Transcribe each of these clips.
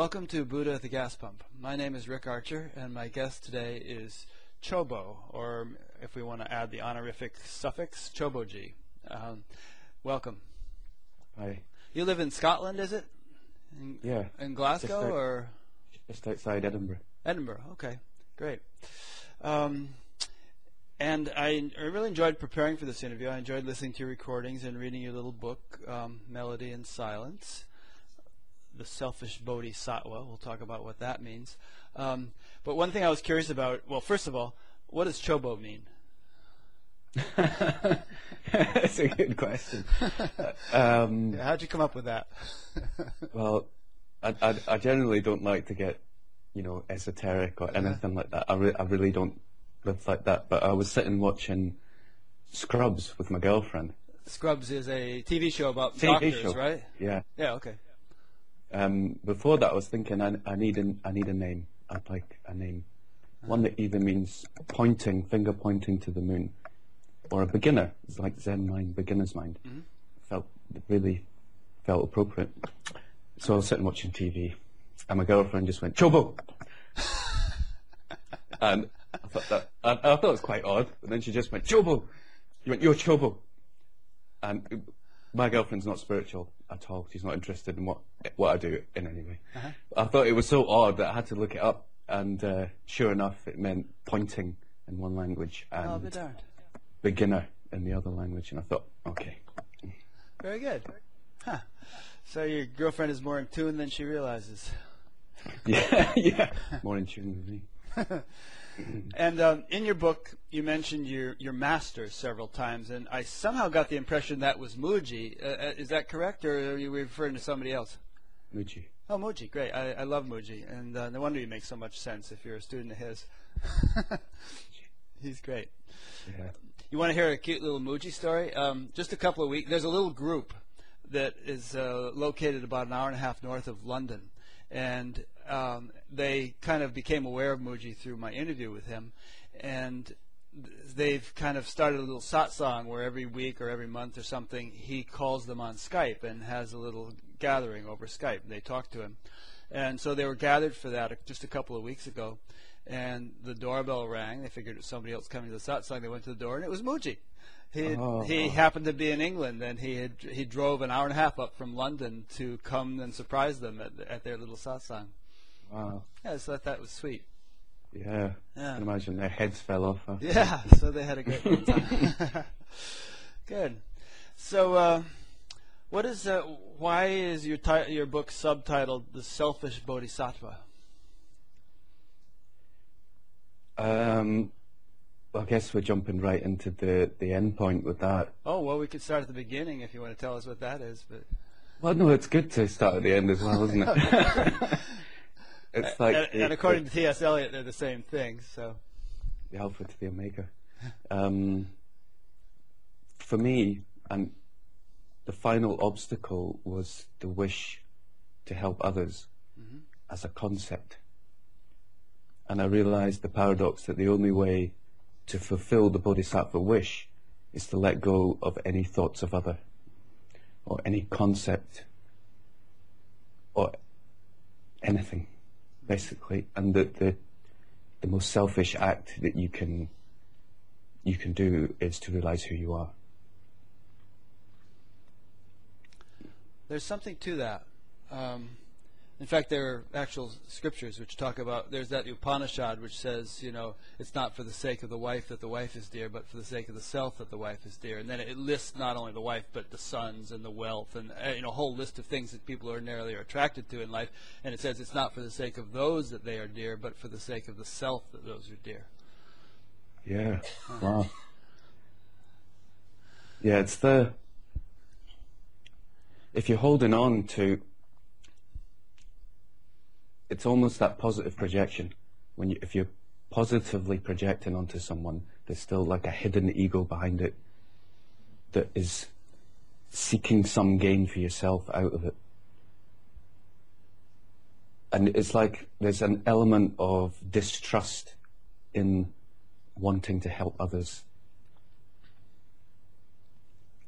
Welcome to Buddha at the Gas Pump. My name is Rick Archer, and my guest today is Chobo, or if we want to add the honorific suffix, Choboji. Um, welcome. Hi. You live in Scotland, is it? In, Yeah. In Glasgow Just out- or Just outside Edinburgh. Edinburgh? Okay, great. Um, and I, I really enjoyed preparing for this interview. I enjoyed listening to your recordings and reading your little book, um, Melody and Silence. The Selfish Bodhisattva. We'll talk about what that means. Um, but one thing I was curious about well, first of all, what does Chobo mean? That's a good question. um, How'd you come up with that? well, I, I, I generally don't like to get, you know, esoteric or anything like that. I, re- I really don't live like that. But I was sitting watching Scrubs with my girlfriend. Scrubs is a TV show about TV doctors, show. right? Yeah. Yeah, okay. Um, before that, I was thinking I, I need an, I need a name. I'd like a name, one that either means pointing, finger pointing to the moon, or a beginner. It's like Zen mind, beginner's mind. Felt really felt appropriate. So I was sitting watching TV, and my girlfriend just went Chobo, and I thought that I, I thought it was quite odd. And then she just went Chobo. You went you're Chobo, and my girlfriend's not spiritual at all. She's not interested in what what I do in any way. I thought it was so odd that I had to look it up, and uh, sure enough, it meant pointing in one language and Oh, beginner in the other language. And I thought, okay, Very good. Huh. So your girlfriend is more in tune than she realizes. yeah, yeah, more in tune than me. And um, in your book, you mentioned your, your master several times, and I somehow got the impression that was Mooji. Uh, uh, is that correct, or are you referring to somebody else? Mooji. Oh, Mooji, great. I, I love Mooji, and uh, no wonder you make so much sense if you're a student of his. He's great. Yeah. You want to hear a cute little Mooji story? Um, just a couple of weeks. There's a little group that is uh, located about an hour and a half north of London, and um, they kind of became aware of Mooji through my interview with him, and they've kind of started a little satsang where every week or every month or something he calls them on Skype and has a little gathering over Skype. They talk to him, and so they were gathered for that just a couple of weeks ago. And the doorbell rang. They figured it was somebody else coming to the satsang. They went to the door, and it was Mooji. He Oh. he happened to be in England, and he had he drove an hour and a half up from London to come and surprise them at, at their little satsang. Wow. Yeah, so I thought that was sweet. Yeah. Yeah. I can imagine their heads fell off. Yeah, so they had a great time. Good. So, uh, what is uh, why is your ti- your book subtitled "The Selfish Bodhisattva"? Um, well, I guess we're jumping right into the the end point with that. Oh well, we could start at the beginning if you want to tell us what that is. But Well, no, it's good to start at the end as well, isn't it? it's like and, the- and according to T.S. Eliot, they're the same thing. So, the alpha to the omega. Um, for me, and the final obstacle was the wish to help others as a concept. And I realized the paradox that the only way to fulfill the bodhisattva wish is to let go of any thoughts of other or any concept or anything, basically. And that the, the most selfish act that you can you can do is to realize who you are. There's something to that. Um, in fact, there are actual scriptures which talk about. There's that Upanishad which says, you know, it's not for the sake of the wife that the wife is dear, but for the sake of the self that the wife is dear. And then it lists not only the wife, but the sons and the wealth, and uh, you know, a whole list of things that people ordinarily are attracted to in life. And it says it's not for the sake of those that they are dear, but for the sake of the self that those are dear. Yeah. Wow. Yeah, it's the if you're holding on to it's almost that positive projection. When you if you're positively projecting onto someone, there's still like a hidden ego behind it that is seeking some gain for yourself out of it. And it's like there's an element of distrust in wanting to help others.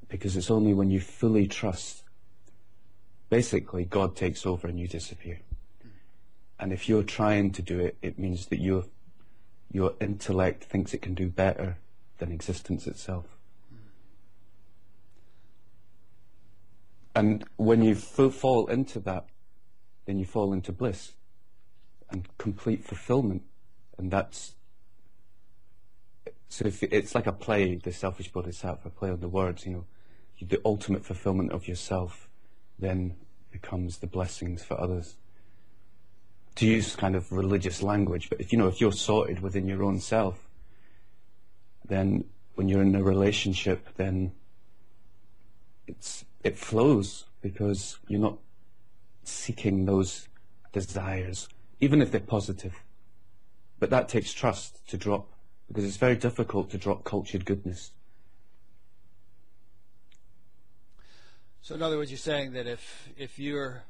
Because it's only when you fully trust, basically, God takes over and you disappear. And if you're trying to do it, it means that your your intellect thinks it can do better than existence itself. And when you fall into that, then you fall into bliss and complete fulfillment. And that's so if it's like a play, the selfish bodhisattva play on the words, you know, the ultimate fulfillment of yourself then becomes the blessings for others. To use kind of religious language, but if you know, if you're sorted within your own self, then when you're in a relationship, then it's it flows because you're not seeking those desires, even if they're positive. But that takes trust to drop because it's very difficult to drop cultured goodness. So, in other words, you're saying that if if you're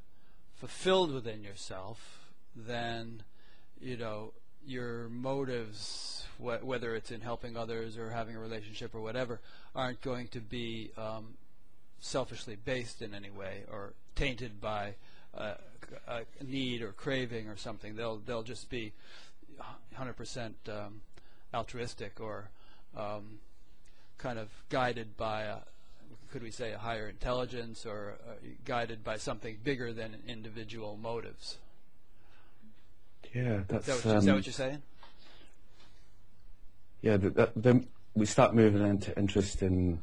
fulfilled within yourself, then you know your motives, wh- whether it's in helping others or having a relationship or whatever, aren't going to be um, selfishly based in any way or tainted by uh, a need or craving or something. They'll they'll just be 100% um, altruistic or um, kind of guided by a, could we say a higher intelligence or uh, guided by something bigger than individual motives? Yeah, that's. Is that what, um, is that what you're saying? Yeah, the, the, the, we start moving into interest in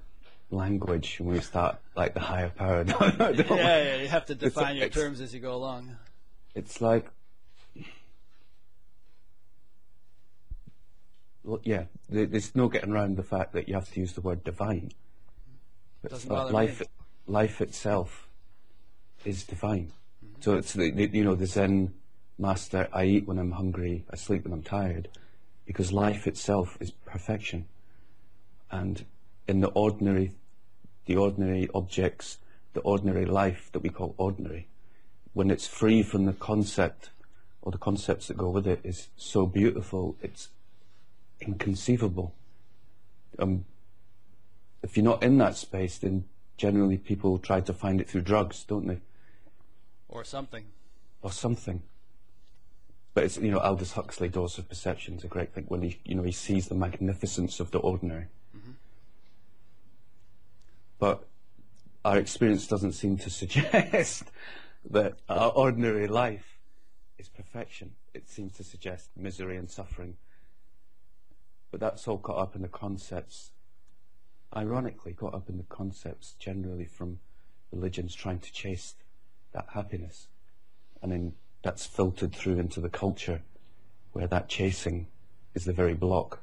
language and we start like the higher power. yeah, yeah, you have to define your terms as you go along. It's like, well, yeah, there- there's no getting around the fact that you have to use the word divine. It's Doesn't like bother life, me. life itself is divine. Mm-hmm. So it's the, the you know the Zen master. I eat when I'm hungry. I sleep when I'm tired, because life itself is perfection, and in the ordinary, the ordinary objects, the ordinary life that we call ordinary, when it's free from the concept or the concepts that go with it, is so beautiful. It's inconceivable. Um, if you're not in that space, then generally people try to find it through drugs, don't they, Or something. or something. But it's you know Aldous Huxley, Doors of Perception is a great thing when he you know he sees the magnificence of the ordinary. Mm-hmm. But our experience doesn't seem to suggest that our ordinary life is perfection. It seems to suggest misery and suffering. But that's all caught up in the concepts, ironically, caught up in the concepts generally from religions trying to chase that happiness. And then that's filtered through into the culture where that chasing is the very block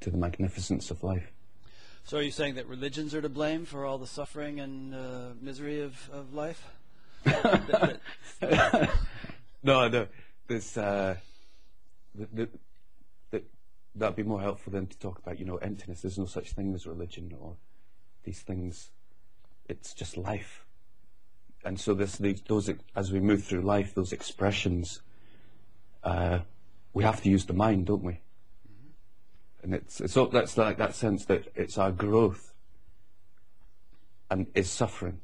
to the magnificence of life. So are you saying that religions are to blame for all the suffering and uh, misery of, of life? No, no. There's uh, the, the, the, that'd be more helpful than to talk about, you know, emptiness. There's no such thing as religion or these things. It's just life. And so this, these, those, as we move through life, those expressions, uh, we have to use the mind, don't we? And it's, it's all, that's like that sense that it's our growth and is suffering.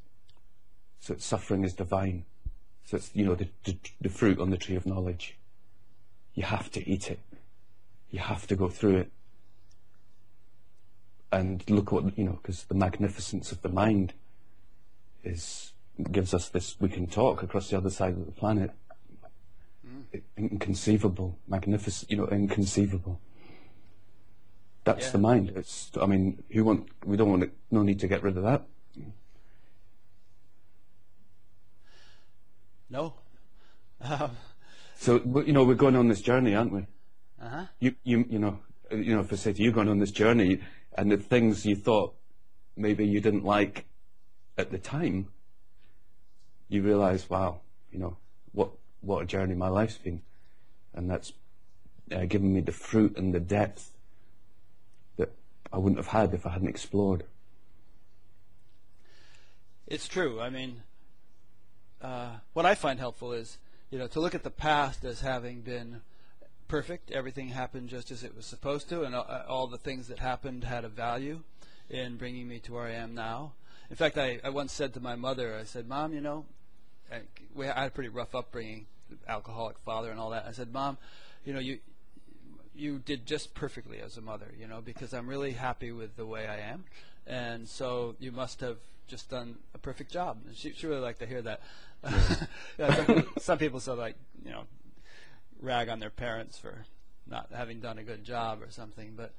So it's suffering is divine. So it's, you know, the, the, the fruit on the tree of knowledge. You have to eat it. You have to go through it. And look what, you know, because the magnificence of the mind is, gives us this, we can talk across the other side of the planet. I- Inconceivable, magnificent, you know, inconceivable. That's Yeah. the mind. It's, I mean, who want, we don't want to, no need to get rid of that. no? Um, So, you know, we're going on this journey, aren't we? uh-huh. you, you, you know, you know, if I say to you, going on this journey, and the things you thought maybe you didn't like at the time, you realise, wow, you know, what what a journey my life's been, and that's uh, given me the fruit and the depth that I wouldn't have had if I hadn't explored. It's true. I mean, uh, what I find helpful is, you know, to look at the past as having been perfect. Everything happened just as it was supposed to, and all, all the things that happened had a value in bringing me to where I am now. In fact, I, I once said to my mother, I said, "Mom, you know, we, I had a pretty rough upbringing, alcoholic father and all that. I said, Mom, you know, you you did just perfectly as a mother, you know, because I'm really happy with the way I am, and so you must have just done a perfect job. And she, she really liked to hear that. Yeah. some, people of like, you know, rag on their parents for not having done a good job or something, but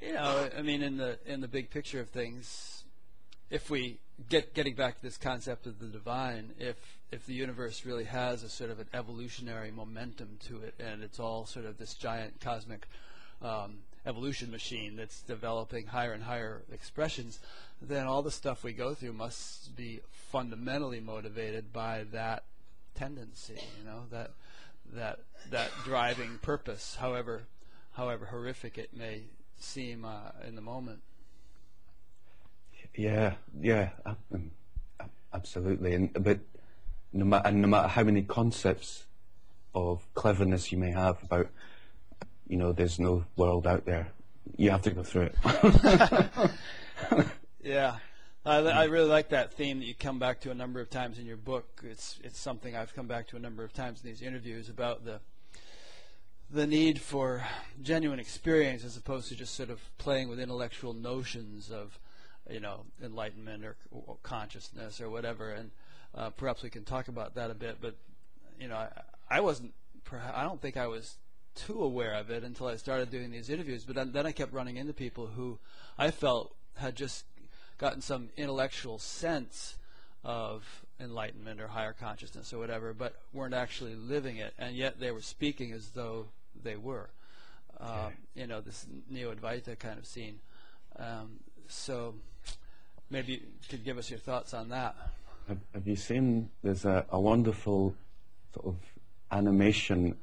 you know, I mean, in the in the big picture of things, if we get getting back to this concept of the divine, if if the universe really has a sort of an evolutionary momentum to it, and it's all sort of this giant cosmic um, evolution machine that's developing higher and higher expressions, then all the stuff we go through must be fundamentally motivated by that tendency, you know, that that that driving purpose, however however horrific it may seem uh, in the moment. Yeah, yeah, um, absolutely. And but no matter no matter how many concepts of cleverness you may have about, you know, there's no world out there. You have to go through it. yeah. I, I really like that theme that you come back to a number of times in your book. It's it's something I've come back to a number of times in these interviews about the the need for genuine experience as opposed to just sort of playing with intellectual notions of you know enlightenment or, or consciousness or whatever and uh, perhaps we can talk about that a bit but you know I, I wasn't I don't think I was too aware of it until I started doing these interviews but then, then I kept running into people who I felt had just gotten some intellectual sense of enlightenment or higher consciousness or whatever, but weren't actually living it, and yet they were speaking as though they were. Um, You know, this neo Advaita kind of scene. Um, so maybe you could give us your thoughts on that. Have, have you seen? There's a, a wonderful sort of animation.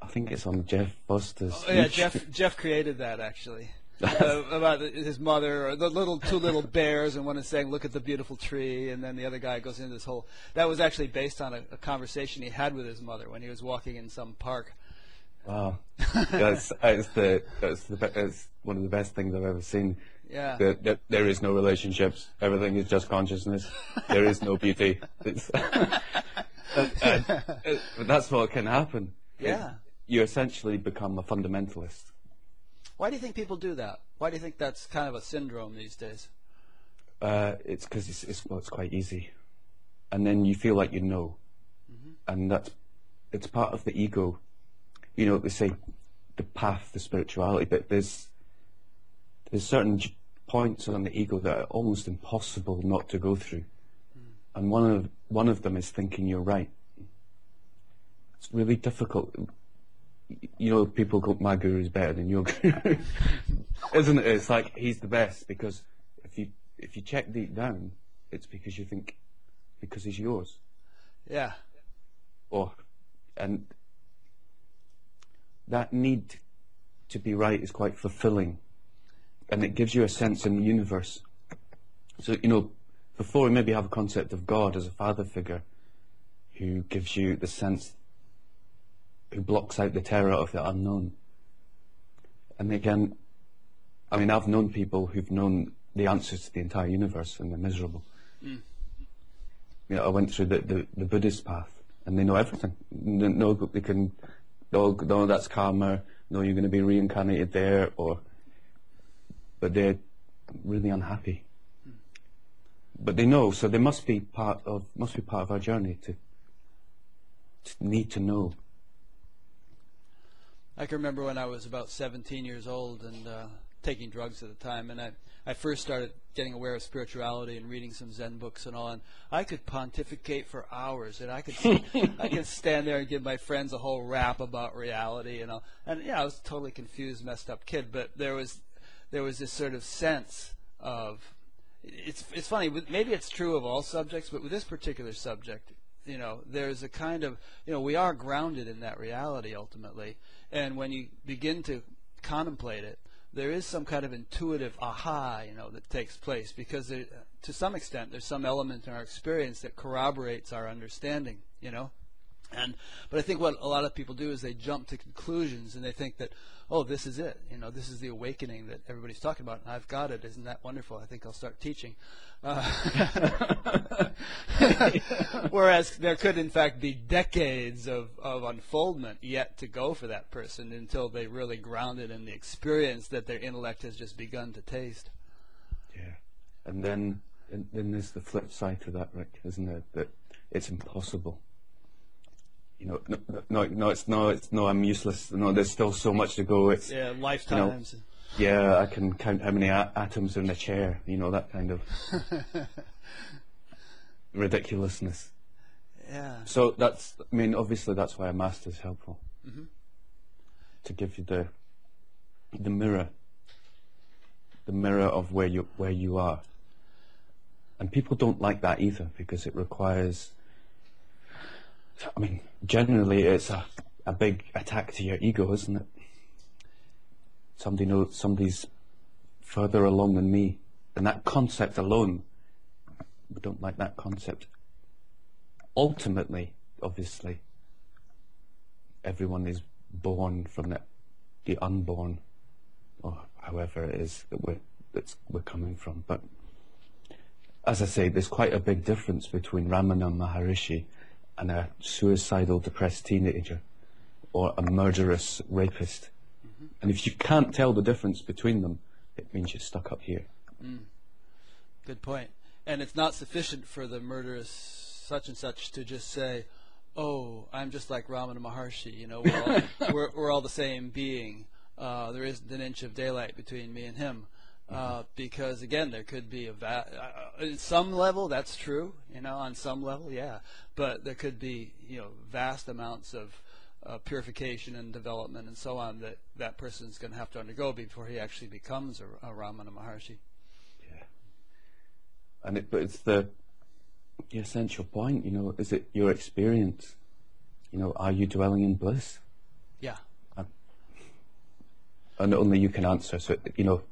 I think it's on Jeff Foster's. Oh, yeah, Jeff Jeff created that actually. uh, about his mother, or the little two little bears, and one is saying, "Look at the beautiful tree," and then the other guy goes into this whole. That was actually based on a, a conversation he had with his mother when he was walking in some park. Wow, that's, that's the that's the that's one of the best things I've ever seen. Yeah. The, the, there is no relationships. Everything is just consciousness. there is no beauty. It's, uh, uh, but that's what can happen. Yeah. You essentially become a fundamentalist. Why do you think people do that? Why do you think that's kind of a syndrome these days? Uh, it's because it's, it's, well, it's quite easy, and then you feel like you know, mm-hmm. and that's it's part of the ego. You know, they say the path the spirituality, but there's there's certain points on the ego that are almost impossible not to go through, mm. and one of one of them is thinking you're right. It's really difficult you know, people go, my guru is better than your guru, isn't it? It's like he's the best because if you if you check deep down, it's because you think because he's yours. Yeah. Or and that need to be right is quite fulfilling, and it gives you a sense in the universe. So you know, before we maybe have a concept of God as a father figure, who gives you the sense who blocks out the terror of the unknown. And again, I mean, I've known people who've known the answers to the entire universe and they're miserable. Mm. You know, I went through the, the, the, Buddhist path and they know everything. Know they can, no, no, that's karma, no, you're going to be reincarnated there, or, but they're really unhappy. Mm. But they know, so they must be part of, must be part of our journey to, to need to know. I can remember when I was about 17 years old and uh, taking drugs at the time, and I, I first started getting aware of spirituality and reading some Zen books and all. And I could pontificate for hours, and I could I could stand there and give my friends a whole rap about reality and all. And yeah, I was a totally confused, messed up kid, but there was there was this sort of sense of it's it's funny. Maybe it's true of all subjects, but with this particular subject, you know, there's a kind of you know we are grounded in that reality ultimately and when you begin to contemplate it, there is some kind of intuitive aha, you know, that takes place because there, to some extent there's some element in our experience that corroborates our understanding, you know. And but I think what a lot of people do is they jump to conclusions and they think that oh this is it you know this is the awakening that everybody's talking about I've got it isn't that wonderful I think I'll start teaching. Uh, whereas there could in fact be decades of, of unfoldment yet to go for that person until they really grounded in the experience that their intellect has just begun to taste. Yeah, and then and then there's the flip side to that, Rick, isn't it? That it's impossible you know, no, no, no, it's no, it's no, I'm useless. No, there's still so much to go. It's yeah, lifetimes. You know, yeah, I can count how many a- atoms are in a chair. You know that kind of ridiculousness. Yeah. So that's, I mean, obviously that's why a master is helpful mm-hmm. to give you the the mirror, the mirror of where you where you are. And people don't like that either because it requires I mean, generally it's a, a big attack to your ego, isn't it? Somebody knows somebody's further along than me. And that concept alone, we don't like that concept. Ultimately, obviously, everyone is born from the, the unborn, or however it is that we're, that's we're coming from. But as I say, there's quite a big difference between Ramana Maharishi and a suicidal, depressed teenager or a murderous rapist. Mm-hmm. And if you can't tell the difference between them, it means you're stuck up here. Mm. Good point. And it's not sufficient for the murderous such and such to just say, "Oh, I'm just like Ramana Maharshi." You know, we're all, we're, we're all the same being. Uh, there isn't an inch of daylight between me and him. Uh, because again, there could be a va- uh, at some level that's true, you know, on some level, yeah, but there could be you know vast amounts of uh, purification and development and so on that that person's going to have to undergo before he actually becomes a, a Ramana Maharshi. Yeah, and it, but it's the the essential point, you know, is it your experience? You know, are you dwelling in bliss? Yeah. and only you can answer. So you know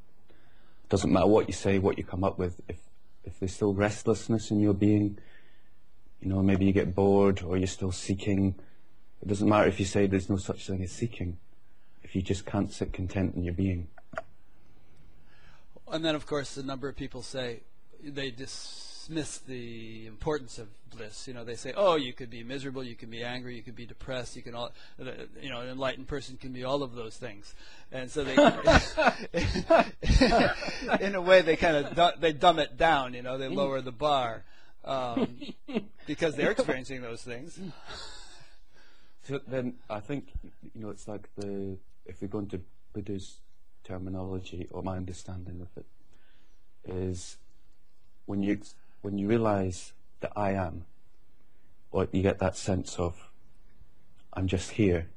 doesn't matter what you say, what you come up with. If if there's still restlessness in your being, you know, maybe you get bored or you're still seeking. It doesn't matter if you say there's no such thing as seeking. If you just can't sit content in your being. And then, of course, a number of people say they just dismiss the importance of bliss. You know, they say, "Oh, you could be miserable, you can be angry, you can be depressed, you can all, you know, an enlightened person can be all of those things." And so they, in a way, they kind of they dumb it down. You know, they lower the bar um, because they're experiencing those things. So then, I think you know, it's like the if we go into Buddha's terminology or my understanding of it is when you when you realize that I am, or you get that sense of, I'm just here,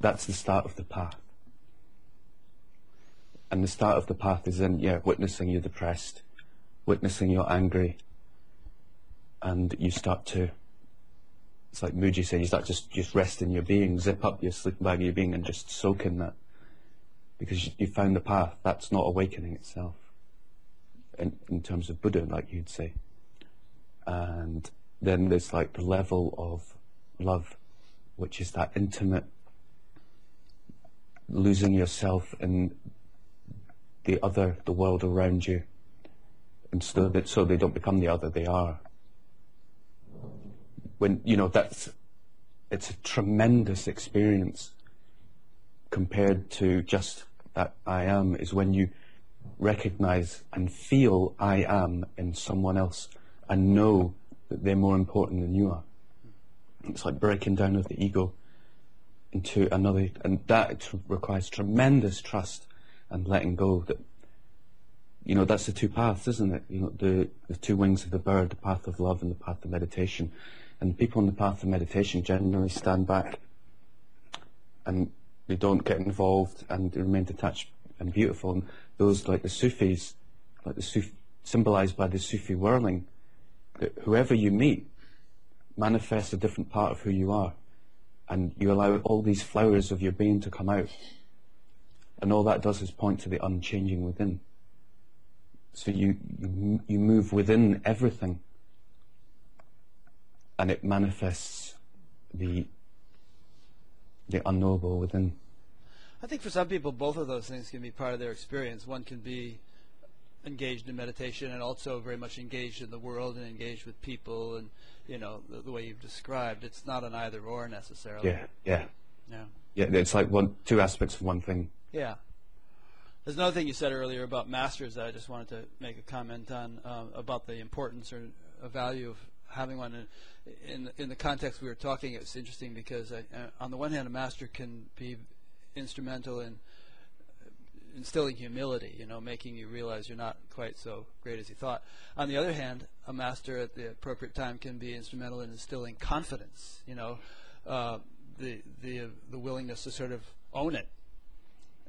that's the start of the path. And the start of the path is in, yeah, witnessing you're depressed, witnessing you're angry, and you start to, it's like Mooji said, you start just, just rest in your being, zip up your sleeping bag of your being and just soak in that. Because you, you found the path, that's not awakening itself in, in terms of Buddha, like you'd say. And then there's like the level of love, which is that intimate losing yourself in the other, the world around you, so that so they don't become the other, they are. When you know that's, it's a tremendous experience compared to just that I am. Is when you recognize and feel I am in someone else and know that they're more important than you are. It's like breaking down of the ego into another, and that requires tremendous trust and letting go. That you know, that's the two paths, isn't it? You know, the the two wings of the bird, the path of love and the path of meditation. And people on the path of meditation generally stand back, and they don't get involved and they remain detached and beautiful. And those like the Sufis, like the Suf- symbolized by the Sufi whirling, that whoever you meet manifests a different part of who you are. And you allow all these flowers of your being to come out. And all that does is point to the unchanging within. So you, you, you move within everything. And it manifests the the unknowable within. I think for some people, both of those things can be part of their experience. One can be engaged in meditation and also very much engaged in the world and engaged with people and you know the, the way you've described. It's not an either or necessarily. Yeah, yeah, Yeah. yeah. It's like one two aspects of one thing. Yeah. There's another thing you said earlier about masters that I just wanted to make a comment on um, about the importance or uh, value of having one. And in in the context we were talking, it's interesting because I, uh, on the one hand, a master can be instrumental in instilling humility, you know, making you realize you're not quite so great as you thought. On the other hand, a master at the appropriate time can be instrumental in instilling confidence, you know, uh, the the the willingness to sort of own it.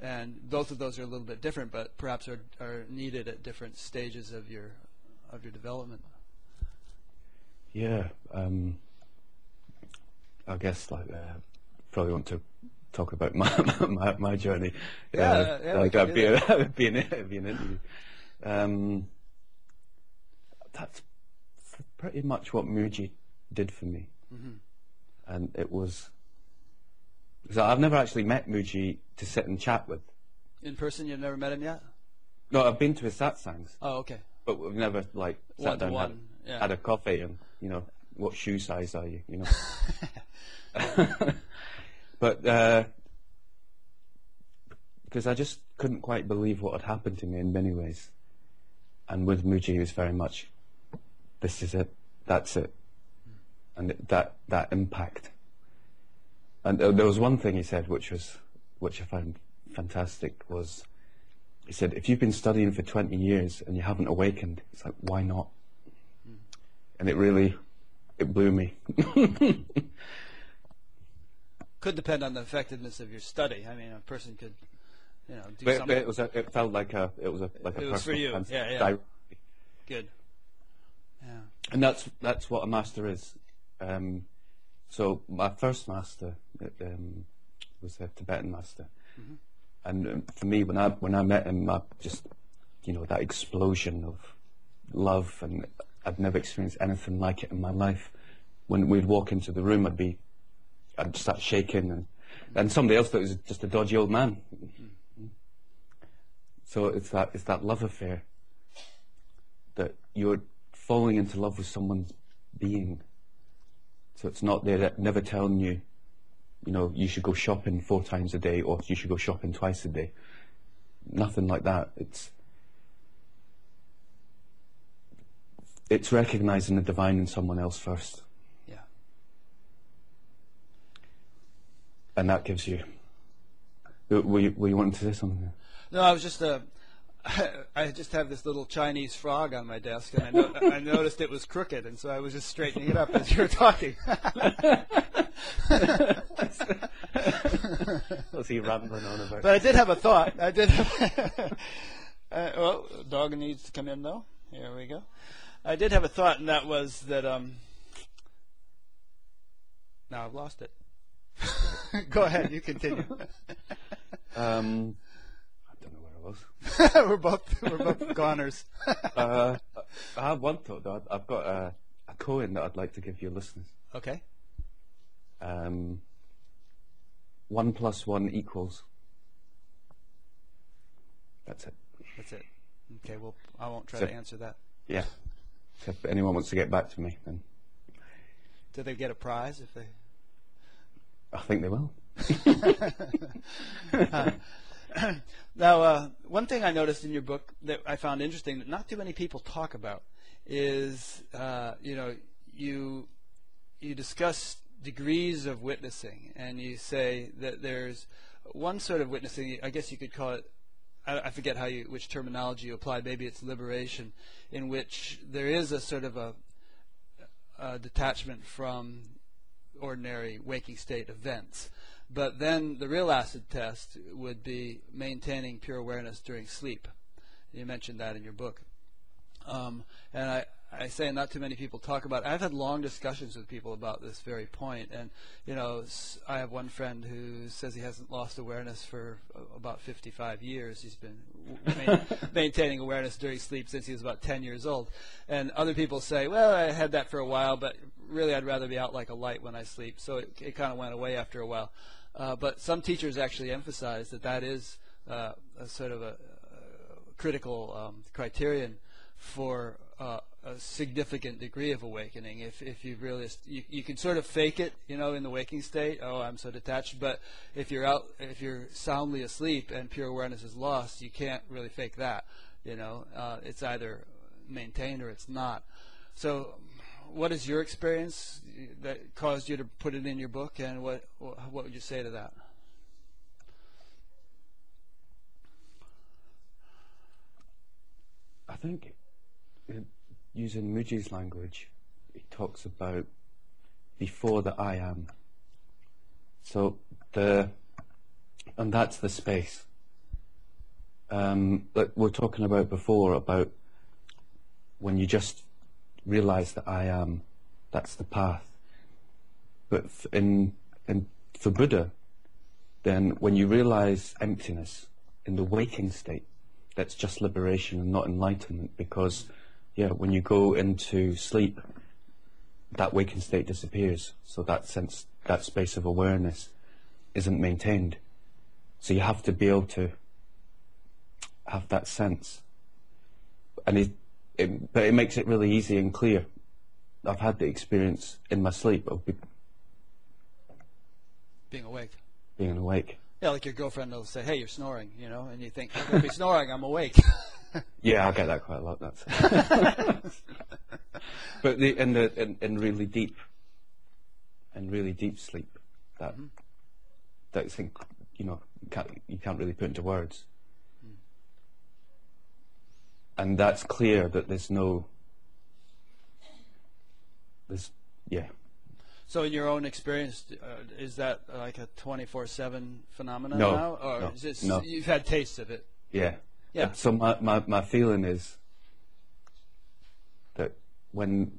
And both of those are a little bit different, but perhaps are are needed at different stages of your of your development. Yeah, um, I guess like uh, probably want to talk about my my, my journey. Yeah, uh, yeah, like that'd be, a, that'd be an that'd be an interview. Um, that's pretty much what Mooji did for me, Mm-hmm. and it was. So I've never actually met Mooji to sit and chat with. In person, you've never met him yet? No, I've been to his satsangs, Oh, okay. but we've never like sat One down one. had, Yeah. had a coffee and you know what shoe size are you? You know. but uh, because I just couldn't quite believe what had happened to me in many ways, and with Mooji it was very much, this is it, that's it, and it, that that impact. And uh, there was one thing he said, which was, which I found fantastic, was he said, if you've been studying for 20 years and you haven't awakened, it's like, why not? And it really, it blew me. Could depend on the effectiveness of your study. I mean, a person could, you know, do But, but something it was a, it felt like a it was a like a It was for you. Yeah, yeah. good. Yeah. and that's that's what a master is. Um, so my first master um, was a Tibetan master, Mm-hmm. and um, for me when I when I met him, I just you know that explosion of love, and I'd never experienced anything like it in my life. When we'd walk into the room, I'd be I'd start shaking, and somebody else thought it was just a dodgy old man. So it's that it's that love affair that you're falling into love with someone's being. So it's not they're never telling you, you know, you should go shopping four times a day or you should go shopping twice a day. Nothing like that. It's it's recognizing the divine in someone else first, and that gives you. Were you, were you wanting to say something? No, I was just uh, I just have this little Chinese frog on my desk, and I, no- I noticed it was crooked, and so I was just straightening it up as you were talking. Was he rambling on about? But I did have a thought. I did. Have uh, well, dog needs to come in though. Here we go. I did have a thought, and that was that. Um, now I've lost it. go ahead. You continue. Um, I don't know where I was. we're both we're both goners. uh, I have one thought though. I've got a, a coin that I'd like to give your listeners. okay. Um, one plus one equals. That's it. That's it. Okay. Well, I won't try So- to answer that. Yeah. So if anyone wants to get back to me, then Do they get a prize if they? I think they will. Now, uh, one thing I noticed in your book that I found interesting that not too many people talk about is, uh, you know, you you discuss degrees of witnessing, and you say that there's one sort of witnessing. I guess you could call it. I, forget how you which terminology you applied. Maybe it's liberation, in which there is a sort of a, a detachment from ordinary waking state events. But then the real acid test would be maintaining pure awareness during sleep. You mentioned that in your book. Um, and I, I say not too many people talk about it. I've had long discussions with people about this very point. And, you know, I have one friend who says he hasn't lost awareness for uh, about 55 years. He's been main, maintaining awareness during sleep since he was about 10 years old. And other people say, well, I had that for a while, but really I'd rather be out like a light when I sleep. So it, it kind of went away after a while. Uh, but some teachers actually emphasize that that is uh, a sort of a, a critical um, criterion for uh, a significant degree of awakening. If if you really you, you can sort of fake it, you know, in the waking state. Oh, I'm so detached. But if you're out, if you're soundly asleep and pure awareness is lost, you can't really fake that. You know, uh, it's either maintained or it's not. So, what is your experience that caused you to put it in your book, and what what would you say to that? I think using Mooji's language, he talks about before the I am. So the and that's the space. Um, like we are talking about before about when you just realize that I am, that's the path. But in in for Buddha, then when you realize emptiness in the waking state, that's just liberation and not enlightenment because yeah, when you go into sleep, that waking state disappears. So that sense, that space of awareness isn't maintained. So you have to be able to have that sense. And it, it but it makes it really easy and clear. I've had the experience in my sleep of be, being awake. Being awake. Yeah, like your girlfriend will say, "Hey, you're snoring," you know, and you think, "If he's snoring, I'm awake." Yeah, I get that quite a lot. That's. but the, in the really deep, in really deep sleep, that mm-hmm. that thing, you know, you can't you can't really put into words. Mm. And that's clear that there's no. There's yeah. So, in your own experience, uh, is that like a 24/7 phenomenon no, now, or no, is this, no. you've had tastes of it? Yeah. Yeah. So my, my, my feeling is that when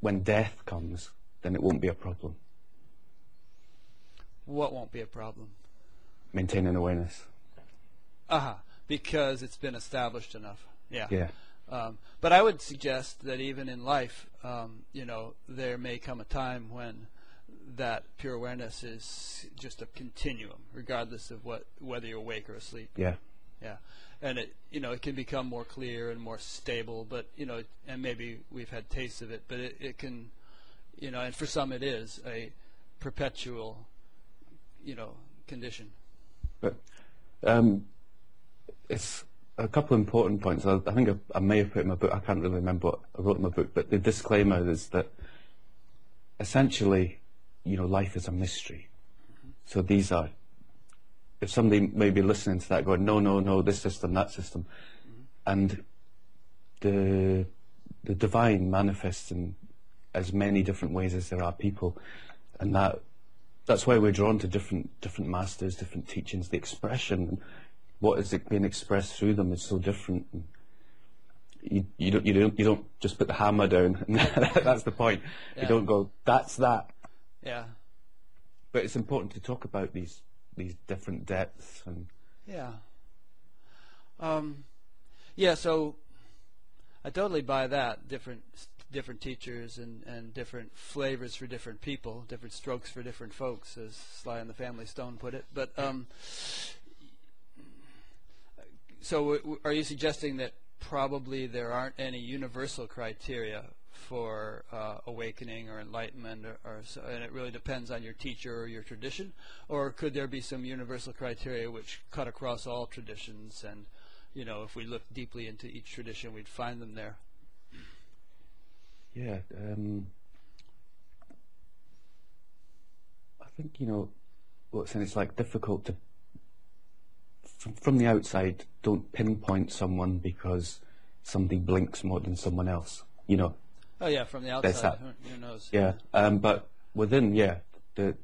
when death comes, then it won't be a problem. What won't be a problem? Maintaining awareness. Uh huh. Because it's been established enough. Yeah. Yeah. Um, but I would suggest that even in life, um, you know, there may come a time when that pure awareness is just a continuum, regardless of what whether you're awake or asleep. Yeah. Yeah, and it you know it can become more clear and more stable, but you know, and maybe we've had tastes of it, but it, it can, you know, and for some it is a perpetual, you know, condition. But um, it's a couple of important points. I, I think I, I, may have put in my book. I can't really remember what I wrote in my book, but the disclaimer is that essentially, you know, life is a mystery. Mm-hmm. So these are if somebody may be listening to that going, no, no, no, this system, that system, mm-hmm. and the the divine manifests in as many different ways as there are people, and that that's why we're drawn to different different masters, different teachings. The expression, what is being expressed through them, is so different. You, you don't you don't you don't just put the hammer down. that's the point. Yeah. You don't go. That's that. Yeah. But it's important to talk about these these different depths and yeah. Um, yeah so I totally buy that different different teachers and, and different flavors for different people different strokes for different folks as Sly and the Family Stone put it. But um, so w- are you suggesting that probably there aren't any universal criteria for uh, awakening or enlightenment, or, or so, and it really depends on your teacher or your tradition? Or could there be some universal criteria which cut across all traditions, and you know, if we look deeply into each tradition, we'd find them there? Yeah, um, I think you know, what's in it's like difficult to from, from the outside. Don't pinpoint someone because somebody blinks more than someone else. You know, Oh yeah, from the outside, who, who knows? Yeah, um, but within, yeah, the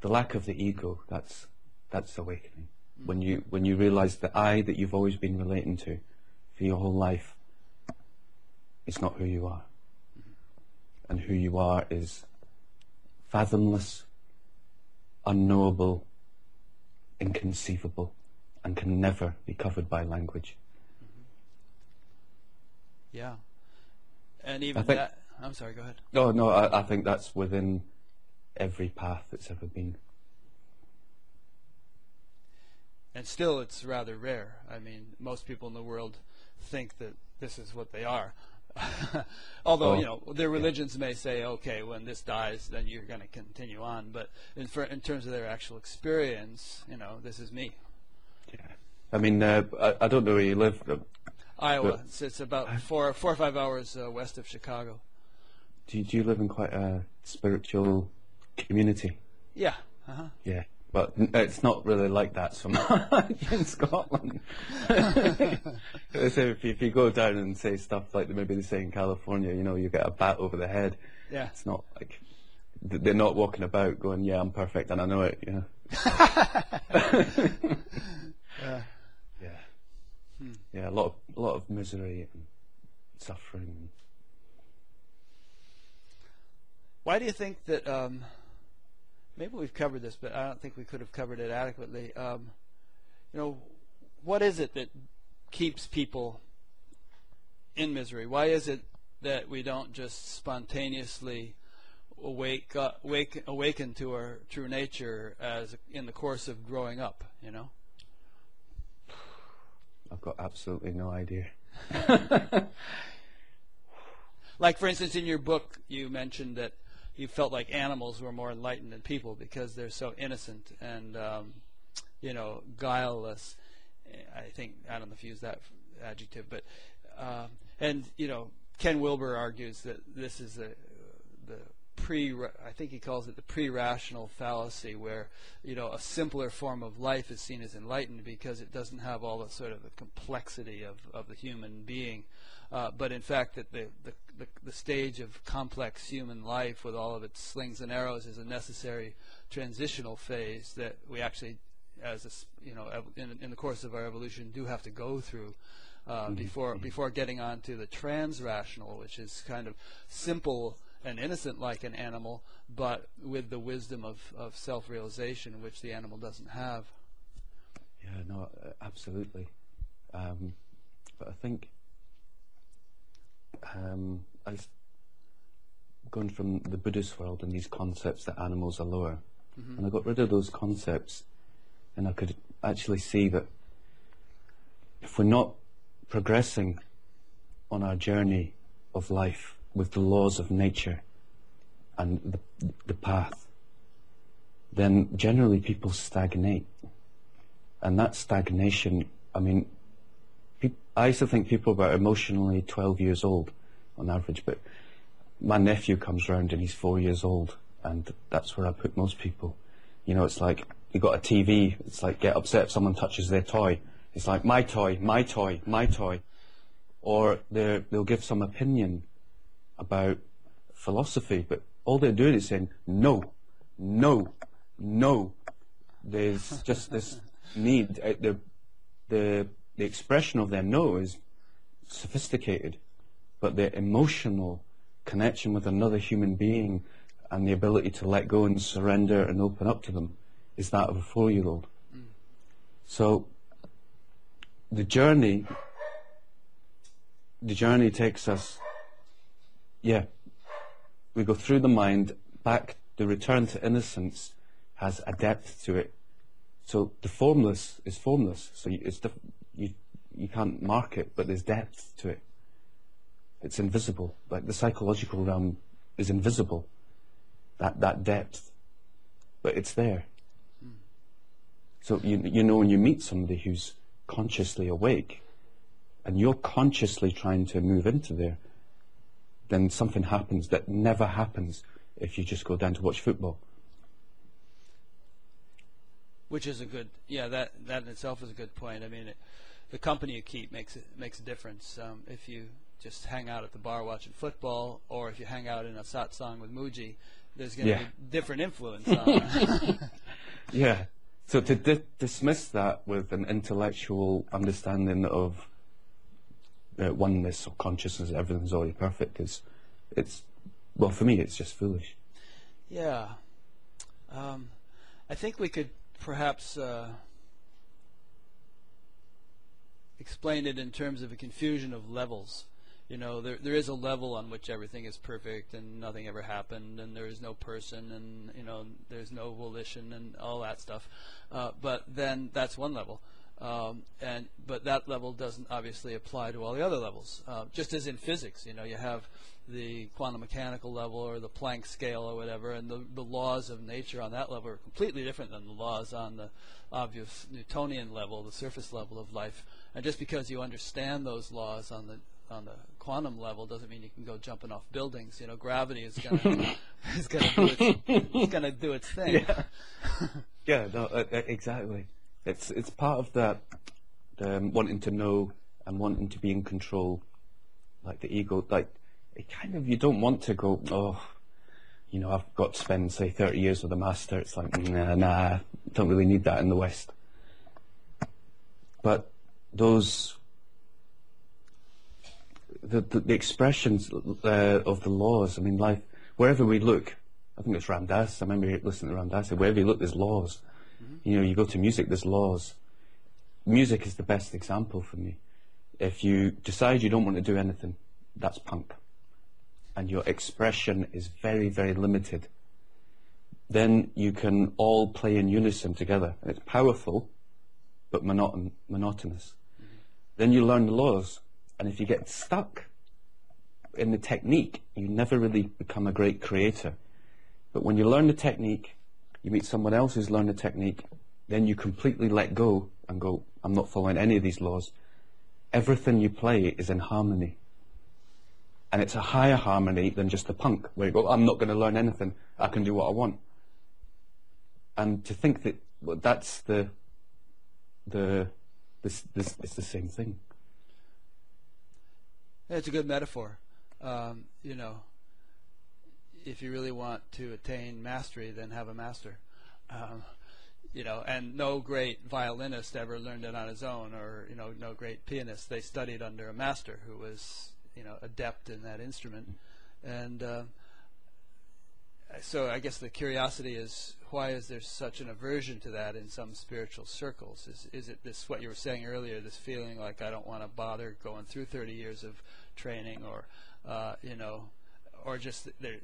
the lack of the ego. That's that's awakening. Mm-hmm. When you when you realise the I that you've always been relating to for your whole life, it's not who you are, mm-hmm. and who you are is fathomless, unknowable, inconceivable, and can never be covered by language. Mm-hmm. Yeah. And even that, I'm sorry. Go ahead. No, no, I, I think that's within every path that's ever been. And still, it's rather rare. I mean, most people in the world think that this is what they are. Although, Oh, you know, their religions may say, okay, when this dies, then you're going to continue on. But in, for, in terms of their actual experience, you know, this is me. Yeah. I mean, uh, I, I don't know where you live. Iowa. But- It's, it's about four, four or five hours uh, west of Chicago. Do you, do you live in quite a spiritual community? Yeah. Uh-huh. Yeah. But it's not really like that so much in Scotland. so if, you- if you go down and say stuff like maybe they say in California, you know, you get a bat over the head. Yeah. It's not like they're not walking about going, "Yeah, I'm perfect and I know it." Yeah. Uh, Yeah. Yeah. A lot of a lot of misery and suffering. Why do you think that? Um, maybe we've covered this, but I don't think we could have covered it adequately. Um, you know, what is it that keeps people in misery? Why is it that we don't just spontaneously awake, uh, wake, awaken to our true nature as in the course of growing up? You know. I've got absolutely no idea. Like, for instance, in your book, you mentioned that you felt like animals were more enlightened than people because they're so innocent and, um, you know, guileless. I think I don't know if you use that adjective, but um, and you know, Ken Wilber argues that this is the the pre I think he calls it the pre-rational fallacy where you know a simpler form of life is seen as enlightened because it doesn't have all the sort of the complexity of, of the human being. Uh, but in fact that the, the, the, the stage of complex human life with all of its slings and arrows is a necessary transitional phase that we actually as a, you know in, in the course of our evolution do have to go through uh, before before getting on to the trans-rational, which is kind of simple and innocent like an animal, but with the wisdom of, of self-realization, which the animal doesn't have. Yeah, no, uh, absolutely. Um, but I think um, I s- going from the Buddhist world and these concepts that animals are lower, and I got rid of those concepts, and I could actually see that if we're not progressing on our journey of life with the laws of nature and the, the path, then generally people stagnate and that stagnation, I mean, I used to think people were emotionally 12 years old on average, but my nephew comes round and he's four years old, and that's where I put most people. You know, it's like you got a TV, it's like get upset if someone touches their toy. It's like my toy, my toy, my toy. Or they'll give some opinion about philosophy, but all they're doing is saying no, no, no. There's just this need. uh, The, the, the expression of their no is sophisticated, but their emotional connection with another human being and the ability to let go and surrender and open up to them is that of a four year old. So the journey the journey takes us yeah. We go through the mind back the return to innocence has a depth to it. So the formless is formless. So you, it's you you can't mark it but there's depth to it. It's invisible. Like the psychological realm is invisible. That that depth. But it's there. So you you know when you meet somebody who's consciously awake and you're consciously trying to move into there then something happens that never happens if you just go down to watch football Which is a good, yeah. That that in itself is a good point. I mean, it, the company you keep makes it makes a difference. Um, if you just hang out at the bar watching football, or if you hang out in a satsang with Mooji, there's going to Yeah. be different influence on. Yeah. So to di- dismiss that with an intellectual understanding of uh, oneness or consciousness, everything's already perfect, is it's well for me it's just foolish. Yeah. Um, I think we could perhaps uh, explain it in terms of a confusion of levels. You know, there there is a level on which everything is perfect and nothing ever happened, and there is no person, and you know, there's no volition and all that stuff. Uh, but then that's one level. Um, and but that level doesn't obviously apply to all the other levels. Uh, just as in physics, you know, you have the quantum mechanical level or the Planck scale or whatever, and the, the laws of nature on that level are completely different than the laws on the obvious Newtonian level, the surface level of life. And just because you understand those laws on the on the quantum level doesn't mean you can go jumping off buildings. You know, gravity is gonna is gonna do its, thing. Yeah, yeah, no, uh, uh, exactly. It's it's part of that um, wanting to know and wanting to be in control, like the ego. Like it kind of you don't want to go. Oh, you know, I've got to spend say thirty years with a master. It's like nah, nah, don't really need that in the West. But those the, the, the expressions uh, of the laws. I mean, life wherever we look. I think it's Ram Dass. I remember listening to Ram Dass. Wherever you look, there's laws. Mm-hmm. You know, you go to music, there's laws. Music is the best example for me. If you decide you don't want to do anything, that's punk. And your expression is very, very limited. Then you can all play in unison together. And it's powerful, but monoton- monotonous. Mm-hmm. Then you learn the laws. And if you get stuck in the technique, you never really become a great creator. But when you learn the technique, you meet someone else who's learned a technique, then you completely let go and go, I'm not following any of these laws. Everything you play is in harmony. And it's a higher harmony than just the punk, where you go, I'm not going to learn anything. I can do what I want. And to think that well, that's the, the, this, this, it's the same thing. It's a good metaphor. Um, you know, if you really want to attain mastery, then have a master. Um, you know, and no great violinist ever learned it on his own, or you know, no great pianist. They studied under a master who was, you know, adept in that instrument, and uh, so I guess the curiosity is why is there such an aversion to that in some spiritual circles? Is is it this what you were saying earlier? This feeling like I don't want to bother going through 30 years of training, or uh, you know, or just they're,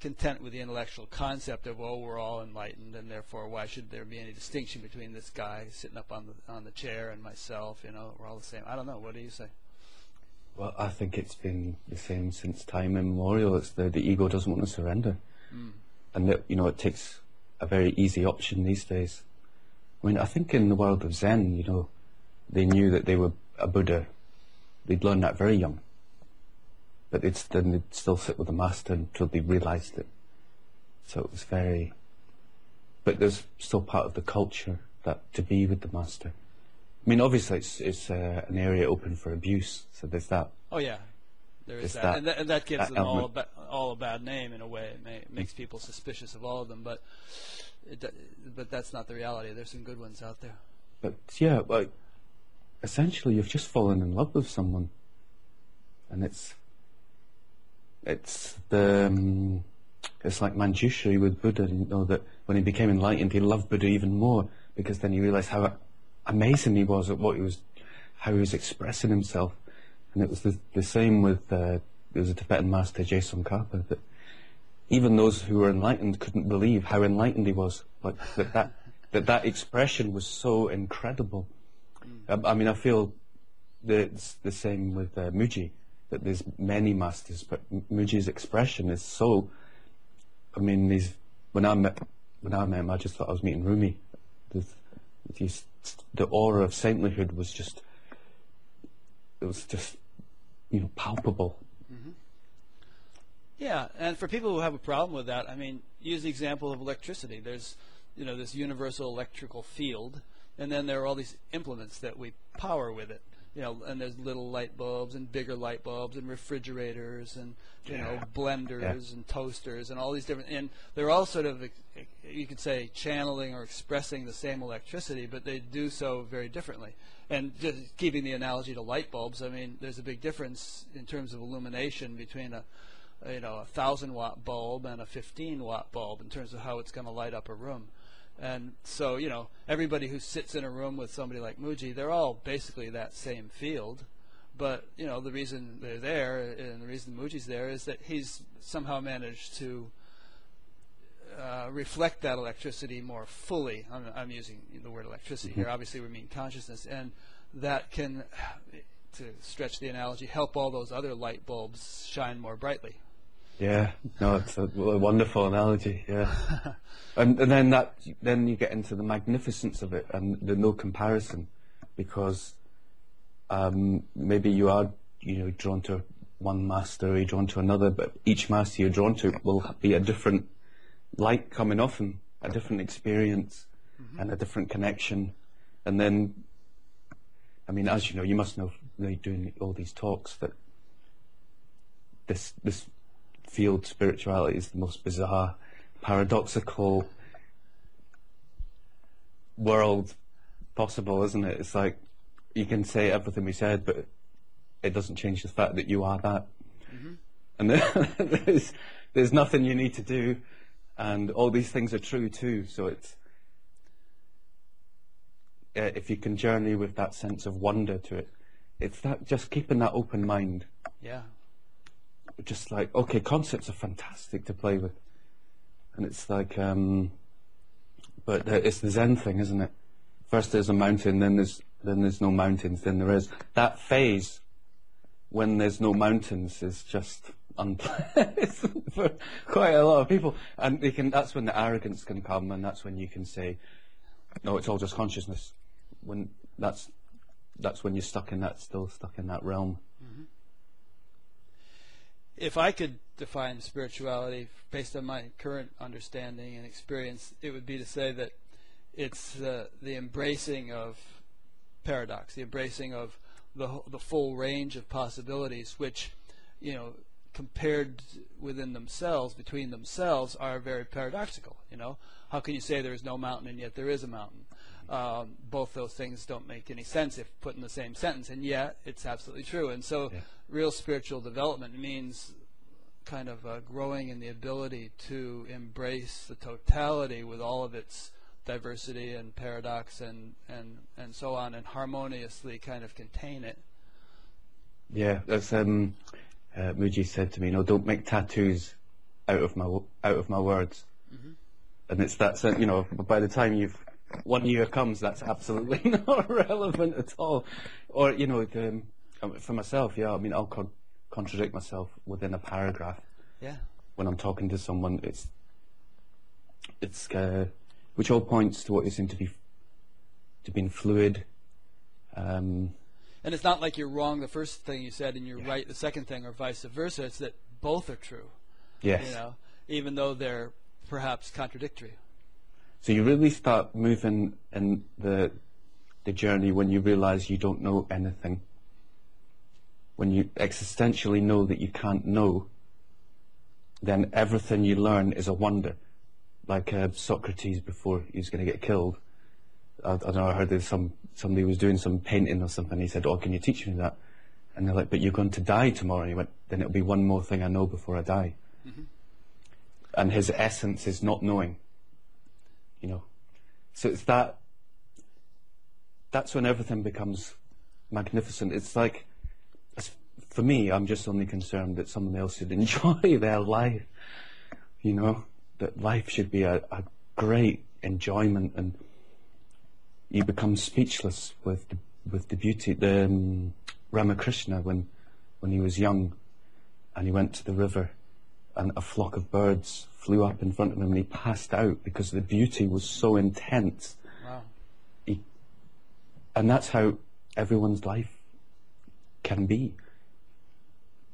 content with the intellectual concept of oh we're all enlightened and therefore why should there be any distinction between this guy sitting up on the on the chair and myself? You know, we're all the same. I don't know. What do you say? Well, I think it's been the same since time immemorial. It's the the ego doesn't want to surrender, mm. and that you know it takes a very easy option these days. I mean, I think in the world of Zen, you know, they knew that they were a Buddha. They'd learned that very young but it's then they'd still sit with the master until they realised it. So it was very, but there's still part of the culture that to be with the master. I mean, obviously it's it's uh, an area open for abuse, so there's that. Oh yeah, there is that. that. And, and, that gives that them all a, ba- all a bad name in a way. It, may, makes people suspicious of all of them, but it, but that's not the reality. There's some good ones out there. But yeah, like essentially, you've just fallen in love with someone, and it's it's the um, it's like Manjushri with Buddha. You know that when he became enlightened, he loved Buddha even more because then he realized how amazing he was at what he was, how he was expressing himself, and it was the, the same with uh, there was a Tibetan master Je Tsongkhapa that even those who were enlightened couldn't believe how enlightened he was. Like that that that, that expression was so incredible. Mm. I, I, mean, I feel that it's the same with uh, Mooji that there's many masters, but Mooji's expression is so. I mean, these when I met when I met him, I just thought I was meeting Rumi. These, the aura of saintlyhood was just. It was just, you know, palpable. Mm-hmm. Yeah, and for people who have a problem with that, I mean, use the example of electricity. There's, you know, this universal electrical field, and then there are all these implements that we power with it you know, and there's little light bulbs and bigger light bulbs and refrigerators and you yeah. know blenders yeah. and toasters and all these different and they're all sort of you could say channeling or expressing the same electricity, but they do so very differently. And just keeping the analogy to light bulbs, I mean, there's a big difference in terms of illumination between a you know a thousand watt bulb and a 15 watt bulb in terms of how it's going to light up a room. And so, you know, everybody who sits in a room with somebody like Mooji, they're all basically that same field, But you know the reason they're there and the reason Mooji's there is that he's somehow managed to uh, reflect that electricity more fully. I'm, I'm using the word electricity here. Obviously, we mean consciousness, and that can, to stretch the analogy, help all those other light bulbs shine more brightly. Yeah, no, it's a, a wonderful analogy. Yeah, and, and then that then you get into the magnificence of it and the no comparison, because um, maybe you are you know drawn to one master or you're drawn to another, but each master you're drawn to will be a different light coming off and a different experience mm-hmm. and a different connection, and then. I mean, as you know, you must know, you know doing all these talks that this this field spirituality is the most bizarre, paradoxical world possible, isn't it? It's like you can say everything we said, but it doesn't change the fact that you are that. Mm-hmm. And there's, there's nothing you need to do, and all these things are true too. So it's uh, if you can journey with that sense of wonder to it, it's that just keeping that open mind. Yeah just like okay, concepts are fantastic to play with, and it's like, um, but it's the Zen thing, isn't it? First there's a mountain, then there's then there's no mountains, then there is that phase when there's no mountains is just unpleasant for quite a lot of people, and they can. That's when the arrogance can come, and that's when you can say, "No, it's all just consciousness." When that's that's when you're stuck in that, still stuck in that realm if I could define spirituality based on my current understanding and experience, it would be to say that it's uh, the embracing of paradox, the embracing of the the full range of possibilities, which you know compared within themselves, between themselves, are very paradoxical. You know, how can you say there is no mountain and yet there is a mountain? Um, both those things don't make any sense if put in the same sentence, and yet it's absolutely true. And so, yeah. real spiritual development means kind of uh, growing in the ability to embrace the totality with all of its diversity and paradox and, and, and so on, and harmoniously kind of contain it. Yeah, as um, uh, Mooji said to me, "No, don't make tattoos out of my out of my words." Mm-hmm. And it's that you know, by the time you've one year comes, that's absolutely not relevant at all. Or you know, um, for myself, yeah, I mean, I'll con- contradict myself within a paragraph. Yeah. When I'm talking to someone, it's it's uh, which all points to what you seem to be to being fluid. Um, and it's not like you're wrong the first thing you said and you're yeah. right the second thing, or vice versa. It's that both are true. Yes. You know, even though they're perhaps contradictory. So you really start moving in the the journey when you realize you don't know anything. When you existentially know that you can't know, then everything you learn is a wonder. Like uh, Socrates before he was going to get killed. I, I, don't know, I heard there's some, somebody was doing some painting or something. He said, oh, can you teach me that? And they're like, but you're going to die tomorrow. And he went, then it'll be one more thing I know before I die. Mm-hmm. And his essence is not knowing you know. So it's that, that's when everything becomes magnificent. It's like, for me, I'm just only concerned that someone else should enjoy their life, you know, that life should be a, a great enjoyment and you become speechless with the, with the beauty. The um, Ramakrishna, when, when he was young and he went to the river and a flock of birds flew up in front of him and he passed out because the beauty was so intense. Wow. He, and that's how everyone's life can be.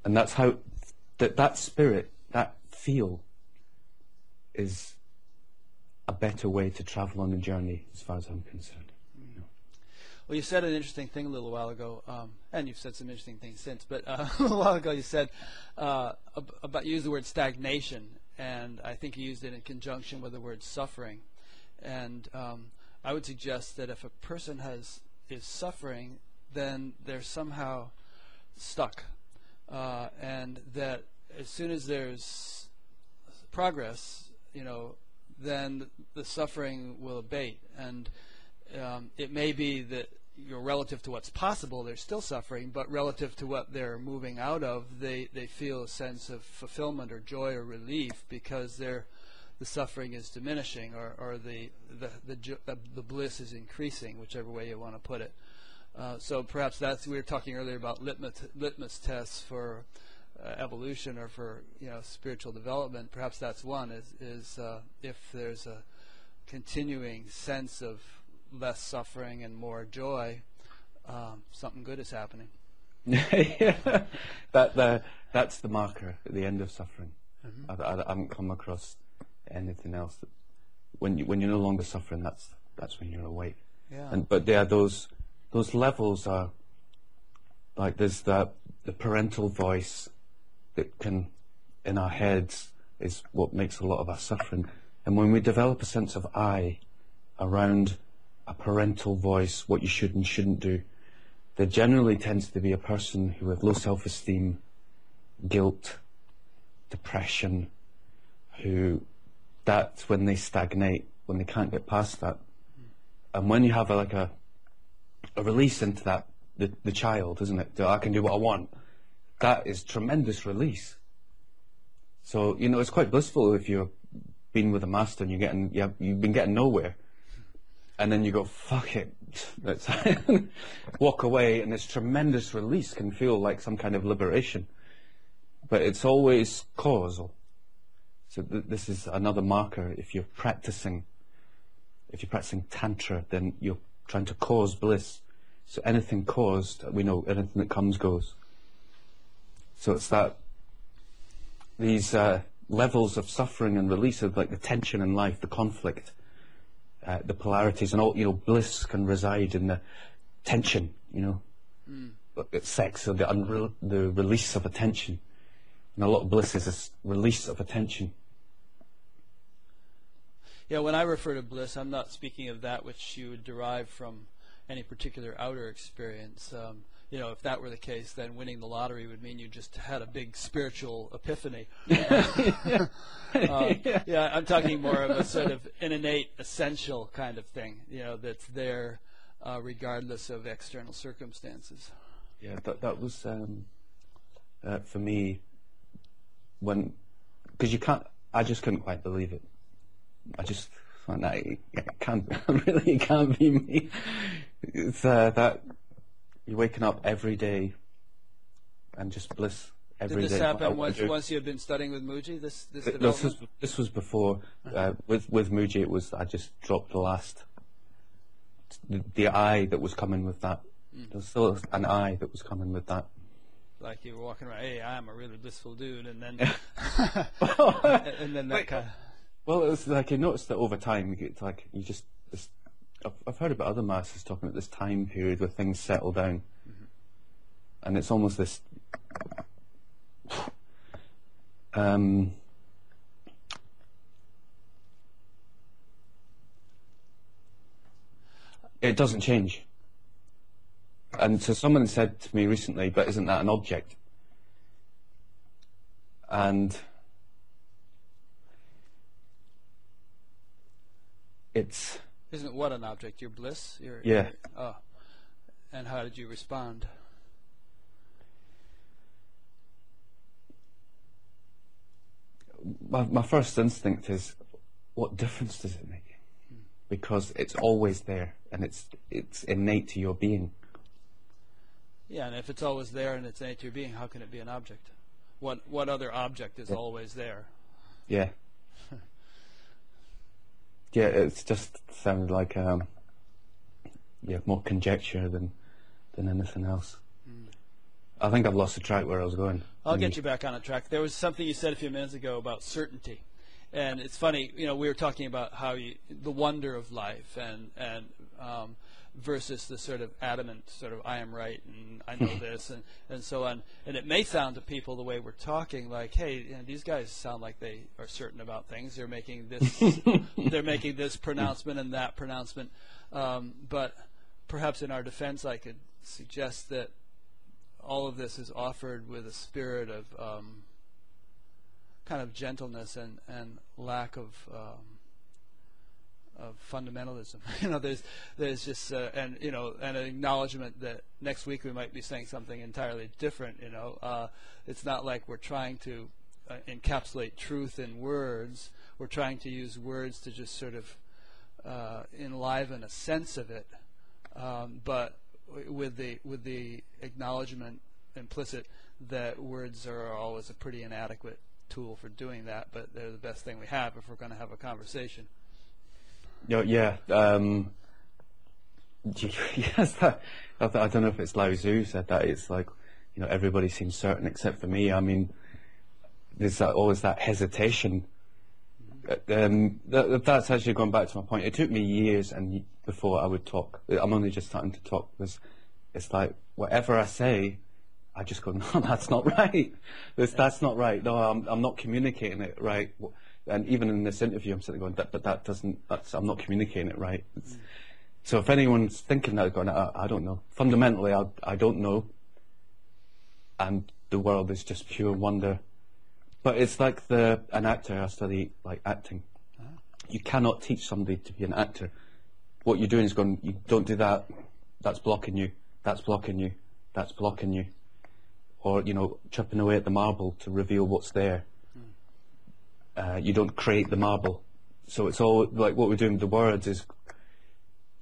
And that's how that that spirit, that feel is a better way to travel on a journey as far as I'm concerned. Well, you said an interesting thing a little while ago, um, and you've said some interesting things since. But uh, a while ago, you said uh, about you used the word stagnation, and I think you used it in conjunction with the word suffering. And um, I would suggest that if a person has is suffering, then they're somehow stuck, uh, and that as soon as there's progress, you know, then the suffering will abate, and um, it may be that you know, relative to what's possible, they're still suffering, but relative to what they're moving out of, they, they feel a sense of fulfillment or joy or relief because they're, the suffering is diminishing or, or the, the, the, the, the bliss is increasing, whichever way you want to put it. Uh, so perhaps that's we were talking earlier about litmus, litmus tests for uh, evolution or for you know spiritual development. Perhaps that's one is is uh, if there's a continuing sense of less suffering and more joy, um, something good is happening. yeah, that the, that's the marker at the end of suffering. Mm-hmm. I, I, I, haven't come across anything else. That when you when you're no longer suffering, that's that's when you're awake. Yeah. And but there, those those levels are like there's the the parental voice that can in our heads is what makes a lot of our suffering. And when we develop a sense of I around a parental voice, what you should and shouldn't do, there generally tends to be a person who has low self-esteem, guilt, depression, who that's when they stagnate, when they can't get past that. And when you have a, like a a release into that the, the child, isn't it? I can do what I want. That is tremendous release. So you know it's quite blissful if you've been with a master and you're getting you've been getting nowhere, and then you go fuck it, let's walk away, and this tremendous release can feel like some kind of liberation, but it's always causal. So th- this is another marker. If you're practicing, if you're practicing tantra, then you're trying to cause bliss. So anything caused, we know anything that comes goes. So it's that these uh, levels of suffering and release of like the tension in life, the conflict, uh, the polarities, and all. You know, bliss can reside in the tension. You know, mm. it's sex or the unre- the release of attention. And a lot of bliss is this release of attention. Yeah, when I refer to bliss, I'm not speaking of that which you would derive from any particular outer experience. Um, you know, if that were the case, then winning the lottery would mean you just had a big spiritual epiphany. uh, yeah, I'm talking more of a sort of an innate, essential kind of thing. You know, that's there uh, regardless of external circumstances. Yeah, that that was um, uh, for me when because you can't. I just couldn't quite believe it. I just thought that it, can't really it can't be me. It's uh, that you're waking up every day and just bliss every day. Did this day. happen once, once you had been studying with Mooji? This this this was, this was before uh, with with Mooji. It was I just dropped the last the, the I that was coming with that. Mm. There's still an eye that was coming with that like you were walking around, hey, I'm a really blissful dude, and then and then that kind. Of, well, it's like you noticed that over time, it's like you just. This, I've, I've heard about other masters talking about this time period where things settle down, mm-hmm. and it's almost this. Um, it doesn't change. And so someone said to me recently, but isn't that an object? And it's. Isn't what an object? Your bliss? Your, yeah. Your, oh. And how did you respond? My, my first instinct is, what difference does it make? Hmm. Because it's always there and it's it's innate to your being. Yeah, and if it's always there and it's innate to your being, how can it be an object? What what other object is yeah. always there? Yeah. Yeah, it's just sounded like um, yeah more conjecture than than anything else. Mm. I think I've lost the track where I was going. I'll get you back on the track. There was something you said a few minutes ago about certainty, and it's funny. You know, we were talking about how you, the wonder of life and and um, versus the sort of adamant sort of I am right and I know this and, and so on. And it may sound to people the way we're talking like, hey, you know, these guys sound like they are certain about things. They're making this they're making this pronouncement and that pronouncement. Um, but perhaps in our defense, I could suggest that all of this is offered with a spirit of um, kind of gentleness and, and lack of um, of fundamentalism. you know, there's there's just uh, and you know an acknowledgement that next week we might be saying something entirely different. You know, uh, it's not like we're trying to uh, encapsulate truth in words. We're trying to use words to just sort of uh, enliven a sense of it, um, but with the with the acknowledgement implicit that words are always a pretty inadequate tool for doing that, but they're the best thing we have if we're going to have a conversation. Yeah, yeah. Um, yes, that, I, I don't know if it's Lao Tzu said that. It's like, you know, everybody seems certain except for me. I mean, there's that, always that hesitation. Um, that, that's actually going back to my point. It took me years and before I would talk. I'm only just starting to talk because it's like whatever I say, I just go, no, that's not right. That's not right. No, I'm, I'm not communicating it right. And even in this interview, I'm sitting going, that, that, that doesn't, that's, I'm not communicating it right. Mm. So if anyone's thinking that, going, I, I don't know. Fundamentally, I, I don't know. And the world is just pure wonder. But it's like the an actor. I study like acting. Ah. You cannot teach somebody to be an actor. What you're doing is going, you don't do that. That's blocking you. That's blocking you. That's blocking you or you know chipping away at the marble to reveal what's there. Uh, you don't create the marble, so it's all like what we're doing with the words is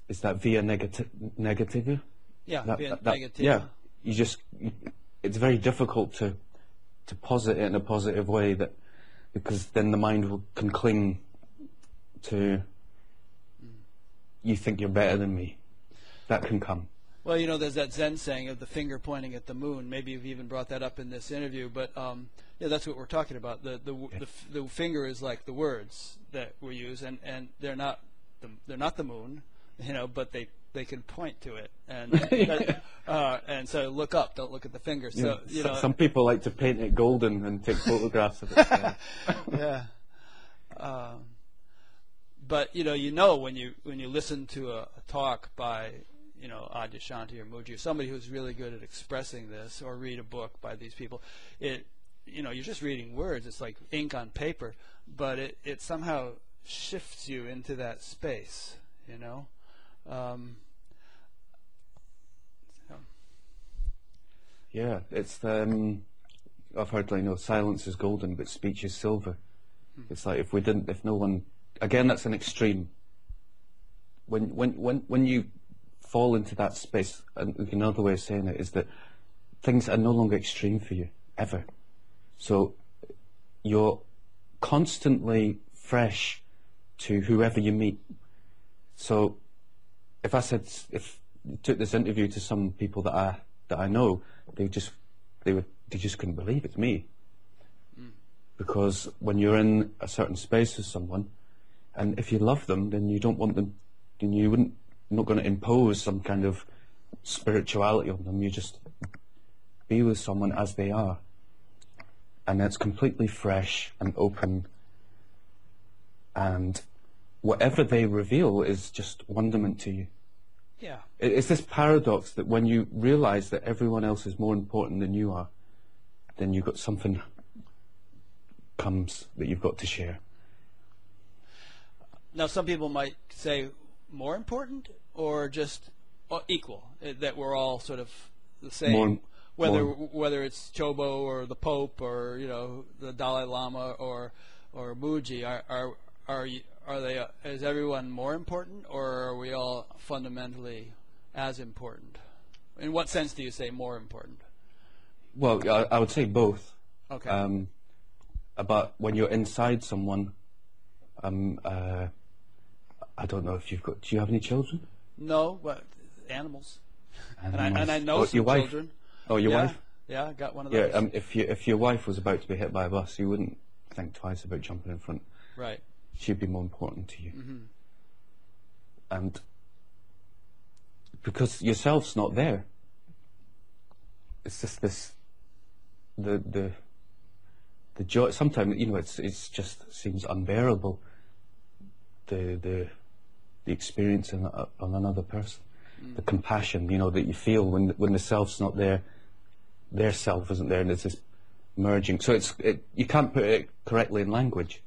is that via negati- negative. Yeah, that, via that, that. Yeah, you just you, it's very difficult to to posit it in a positive way that because then the mind will, can cling to mm. you think you're better than me. That can come. Well, you know, there's that Zen saying of the finger pointing at the moon. Maybe you've even brought that up in this interview, but um, yeah, that's what we're talking about. The the, yeah. the the finger is like the words that we use, and, and they're not the, they're not the moon, you know, but they they can point to it, and that, uh, and so look up, don't look at the finger. So yeah, you know, some people like to paint it golden and take photographs of it. yeah. Um, but you know, you know when you when you listen to a, a talk by you know Adyashanti or Mooji or somebody who's really good at expressing this, or read a book by these people, it you know you're just reading words. It's like ink on paper, but it it somehow shifts you into that space. You know. Um, so. Yeah, it's um, I've heard like you know silence is golden, but speech is silver. Hmm. It's like if we didn't, if no one, again, that's an extreme. When when when when you fall into that space, and another way of saying it is that things are no longer extreme for you, ever. So you're constantly fresh to whoever you meet. So if I said, if you took this interview to some people that I, that I know, they just, they would, they just couldn't believe it's me. Mm. Because when you're in a certain space with someone, and if you love them, then you don't want them, then you wouldn't not going to impose some kind of spirituality on them. You just be with someone as they are. And it's completely fresh and open. And whatever they reveal is just wonderment to you. Yeah. It's this paradox that when you realize that everyone else is more important than you are, then you've got something comes that you've got to share. Now, some people might say, more important or just uh, equal? Uh, that we're all sort of the same. More, whether more. whether it's Chobo or the Pope or you know the Dalai Lama or or Mooji, are are are, are they? Uh, is everyone more important, or are we all fundamentally as important? In what sense do you say more important? Well, I, I would say both. Okay. Um, but when you're inside someone, um, uh, I don't know if you've got. Do you have any children? No, but animals. animals. And, I, and I know oh, some your wife. children. Oh, your yeah, wife. Yeah, I got one of those. Yeah, um, if you, if your wife was about to be hit by a bus, you wouldn't think twice about jumping in front. Right. She'd be more important to you. Mm-hmm. And because yourself's not there, it's just this the the the joy. Sometimes you know it's it's just seems unbearable. The the the experience in, uh, on another person, mm. the compassion, you know, that you feel when when the self's not there, their self isn't there, and it's this merging. So it's it, you can't put it correctly in language.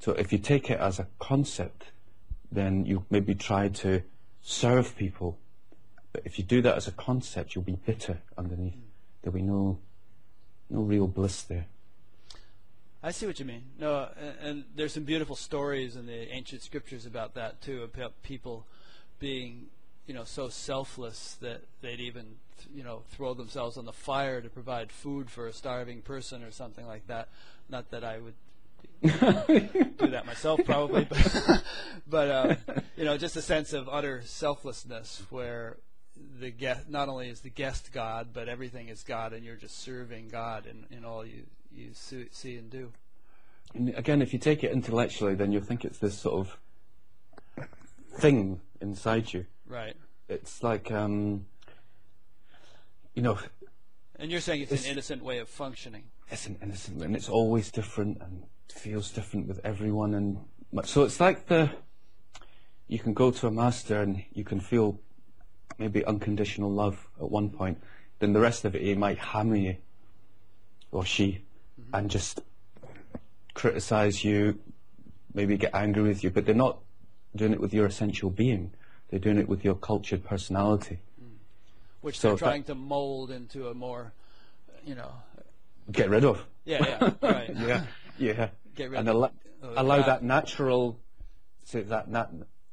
So if you take it as a concept, then you maybe try to serve people. But if you do that as a concept, you'll be bitter underneath. There'll be no, no real bliss there. I see what you mean. No, and, and there's some beautiful stories in the ancient scriptures about that too, about people being, you know, so selfless that they'd even, you know, throw themselves on the fire to provide food for a starving person or something like that. Not that I would do that myself, probably, but, but uh, you know, just a sense of utter selflessness where the guest not only is the guest God, but everything is God, and you're just serving God in, in all you you see and do. And again, if you take it intellectually, then you'll think it's this sort of thing inside you. Right. It's like, um, you know. And you're saying it's, it's an innocent way of functioning. It's an innocent, and it's always different and feels different with everyone, and so it's like the. You can go to a master and you can feel maybe unconditional love at one point. Then the rest of it, he might hammer you, or she, mm-hmm. and just criticize you, maybe get angry with you, but they're not doing it with your essential being. They're doing it with your cultured personality. Mm. Which so they're trying that, to mold into a more, you know. Get rid of. Yeah, yeah, right. yeah, yeah. Get rid and of al- allow that natural, say that nat-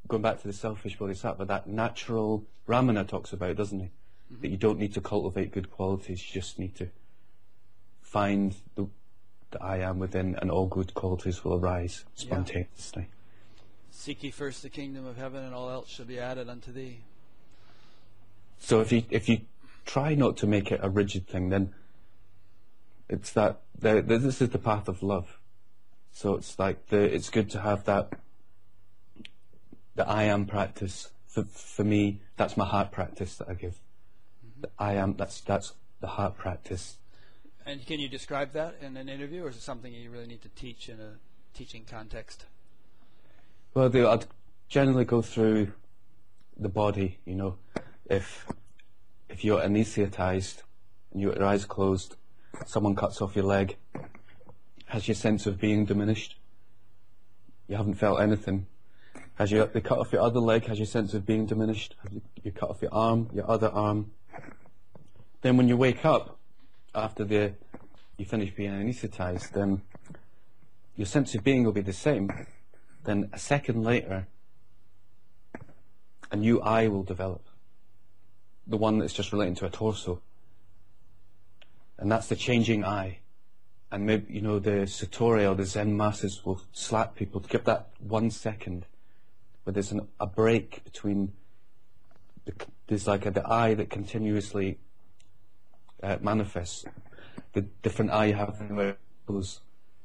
going back to the selfish bodhisattva, but that natural Ramana talks about, doesn't he? Mm-hmm. That you don't need to cultivate good qualities, you just need to find the that I am within, and all good qualities will arise spontaneously. Yeah. Seek ye first the kingdom of heaven, and all else shall be added unto thee. So if you if you try not to make it a rigid thing, then it's that the, the, this is the path of love. So it's like the it's good to have that the I am practice. For for me, that's my heart practice that I give. Mm-hmm. The I am that's that's the heart practice and can you describe that in an interview, or is it something you really need to teach in a teaching context? Well, I'd generally go through the body. You know, if if you're anesthetized and your eyes closed, someone cuts off your leg, has your sense of being diminished? You haven't felt anything. Has you they cut off your other leg? Has your sense of being diminished? Have you, you cut off your arm, your other arm? Then when you wake up, after the, you finish being anesthetized, then your sense of being will be the same. Then a second later, a new eye will develop. The one that's just relating to a torso. And that's the changing eye. And maybe, you know, the Satori or the Zen masters will slap people to give that one second where there's an, a break between, the, there's like a, the eye that continuously uh, manifests. The different eye you have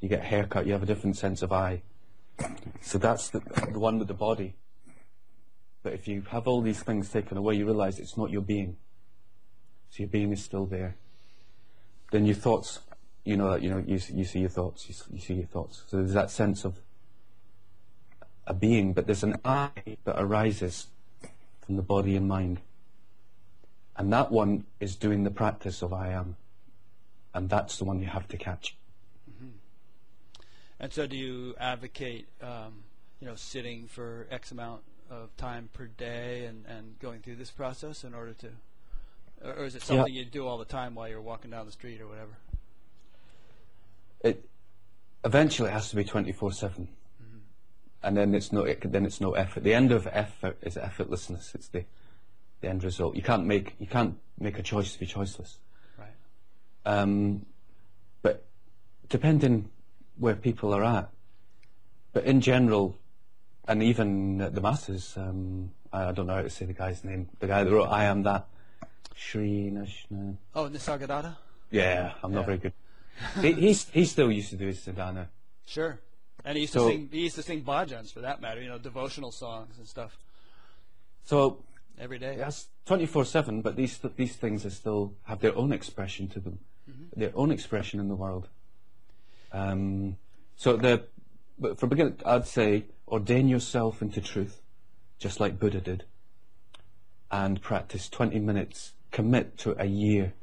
you get a haircut, you have a different sense of eye. So that's the, the one with the body. But if you have all these things taken away, you realize it's not your being. So your being is still there. Then your thoughts, you know that you know you, you see your thoughts, you, you see your thoughts. So there's that sense of a being, but there's an I that arises from the body and mind. And that one is doing the practice of I am. And that's the one you have to catch. Mm-hmm. And so, do you advocate, um, you know, sitting for X amount of time per day and, and going through this process in order to, or, or is it something yeah. you do all the time while you're walking down the street or whatever? It eventually it has to be twenty four seven, mm-hmm. and then it's no it, then it's no effort. The end of effort is effortlessness. It's the the end result. You can't make you can't make a choice to be choiceless. Right. Um, but depending where people are at, but in general, and even the masters, um, I don't know how to say the guy's name. The guy that wrote "I Am That," Sri Nashna. Oh, Nisargadatta. Yeah, I'm yeah. not very good. he, he's he still used to do his sadhana. Sure, and he used so, to sing. He used to sing bhajans for that matter. You know, devotional songs and stuff. So every day. Yes, twenty four seven. But these these things are still have their own expression to them, mm-hmm. their own expression in the world. Um, so the but for beginning, I'd say ordain yourself into truth, just like Buddha did, and practice twenty minutes. Commit to a year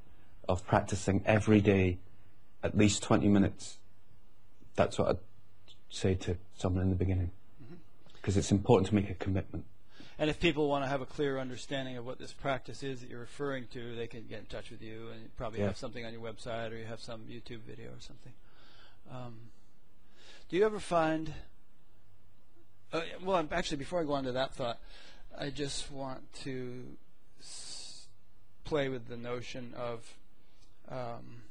of practicing every day, at least twenty minutes. That's what I'd say to someone in the beginning. Because it's important to make a commitment. And if people want to have a clear understanding of what this practice is that you're referring to, they can get in touch with you, and you probably Yeah. have something on your website or you have some YouTube video or something. Um, do you ever find? Uh, well, actually, before I go on to that thought, I just want to s- play with the notion of um,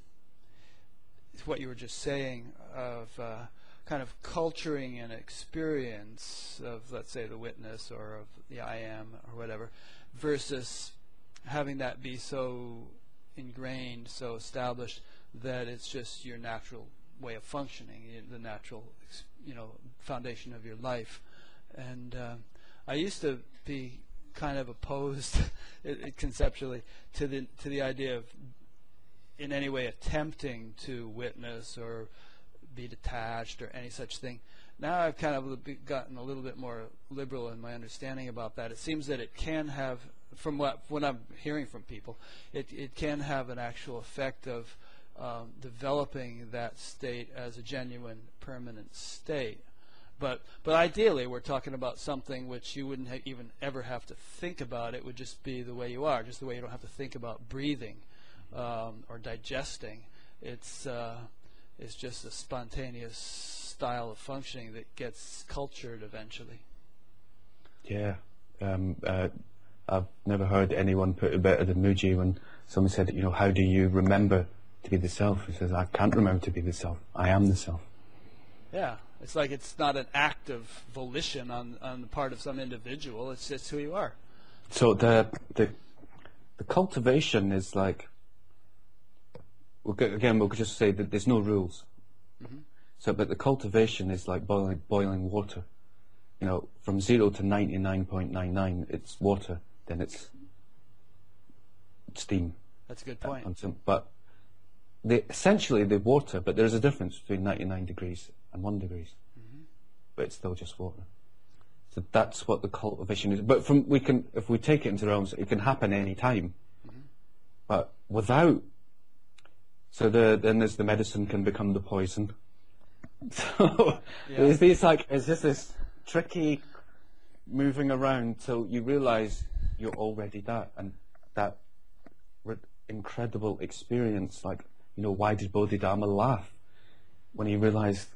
what you were just saying of uh, kind of culturing an experience of, let's say, the witness or of the I am or whatever, versus having that be so ingrained, so established that it's just your natural way of functioning, the natural, you know, foundation of your life. And uh, I used to be kind of opposed, conceptually, to the to the idea of in any way attempting to witness or be detached or any such thing. Now I've kind of gotten a little bit more liberal in my understanding about that. It seems that it can have, from what what I'm hearing from people, it it can have an actual effect of um, developing that state as a genuine permanent state. But but ideally, we're talking about something which you wouldn't even ever have to think about. It would just be the way you are, just the way you don't have to think about breathing um, or digesting. It's uh, it's just a spontaneous style of functioning that gets cultured eventually. Yeah. Um, uh, I've never heard anyone put it better than Mooji when someone said, you know, how do you remember to be the self? He says, I can't remember to be the self. I am the self. Yeah, it's like it's not an act of volition on on the part of some individual. It's just who you are. So the the the cultivation is like we'll go, again we'll just say that there's no rules. Mm-hmm. So, but the cultivation is like boiling boiling water. You know, from zero to ninety nine point nine nine, it's water. Then it's steam. That's a good point. some- but they essentially they're water, but there's a difference between 99 degrees and 1 degrees. Mm-hmm. But it's still just water. So that's what the cultivation is. But from we can, if we take it into realms, it can happen any time. Mm-hmm. But without, so the then there's the medicine can become the poison. So Yeah. these like it's just this tricky moving around till you realise you're already that, and that re- incredible experience. Like, you know, why did Bodhidharma laugh when he realised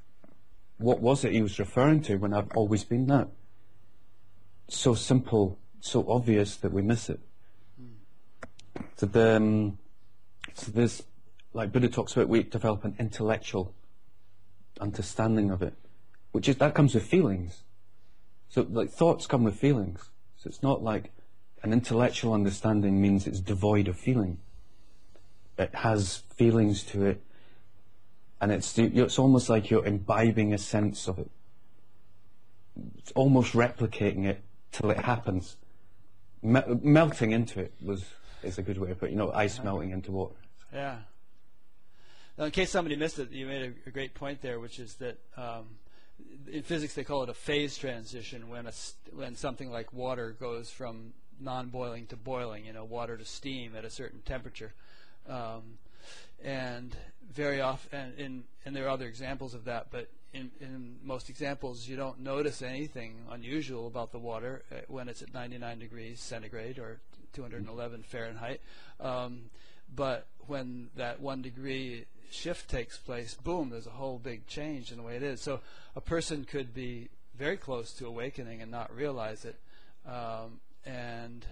what was it he was referring to when I've always been that? So simple, so obvious that we miss it. So the um, so there's like Buddha talks about we develop an intellectual understanding of it, which is that comes with feelings. So like thoughts come with feelings. So it's not like an intellectual understanding means it's devoid of feeling. It has feelings to it, and it's it's almost like you're imbibing a sense of it. It's almost replicating it till it happens. Me- melting into it was is a good way of putting. You know, ice melting into water. Yeah. Now, in case somebody missed it, you made a, a great point there, which is that um, in physics they call it a phase transition when a when something like water goes from non-boiling to boiling, you know, water to steam at a certain temperature, um, and very often, and, in, and there are other examples of that, but in, in most examples you don't notice anything unusual about the water uh, when it's at 99 degrees centigrade or 211 Fahrenheit. Um, but when that one degree shift takes place, boom, there's a whole big change in the way it is. So a person could be very close to awakening and not realize it. Um, and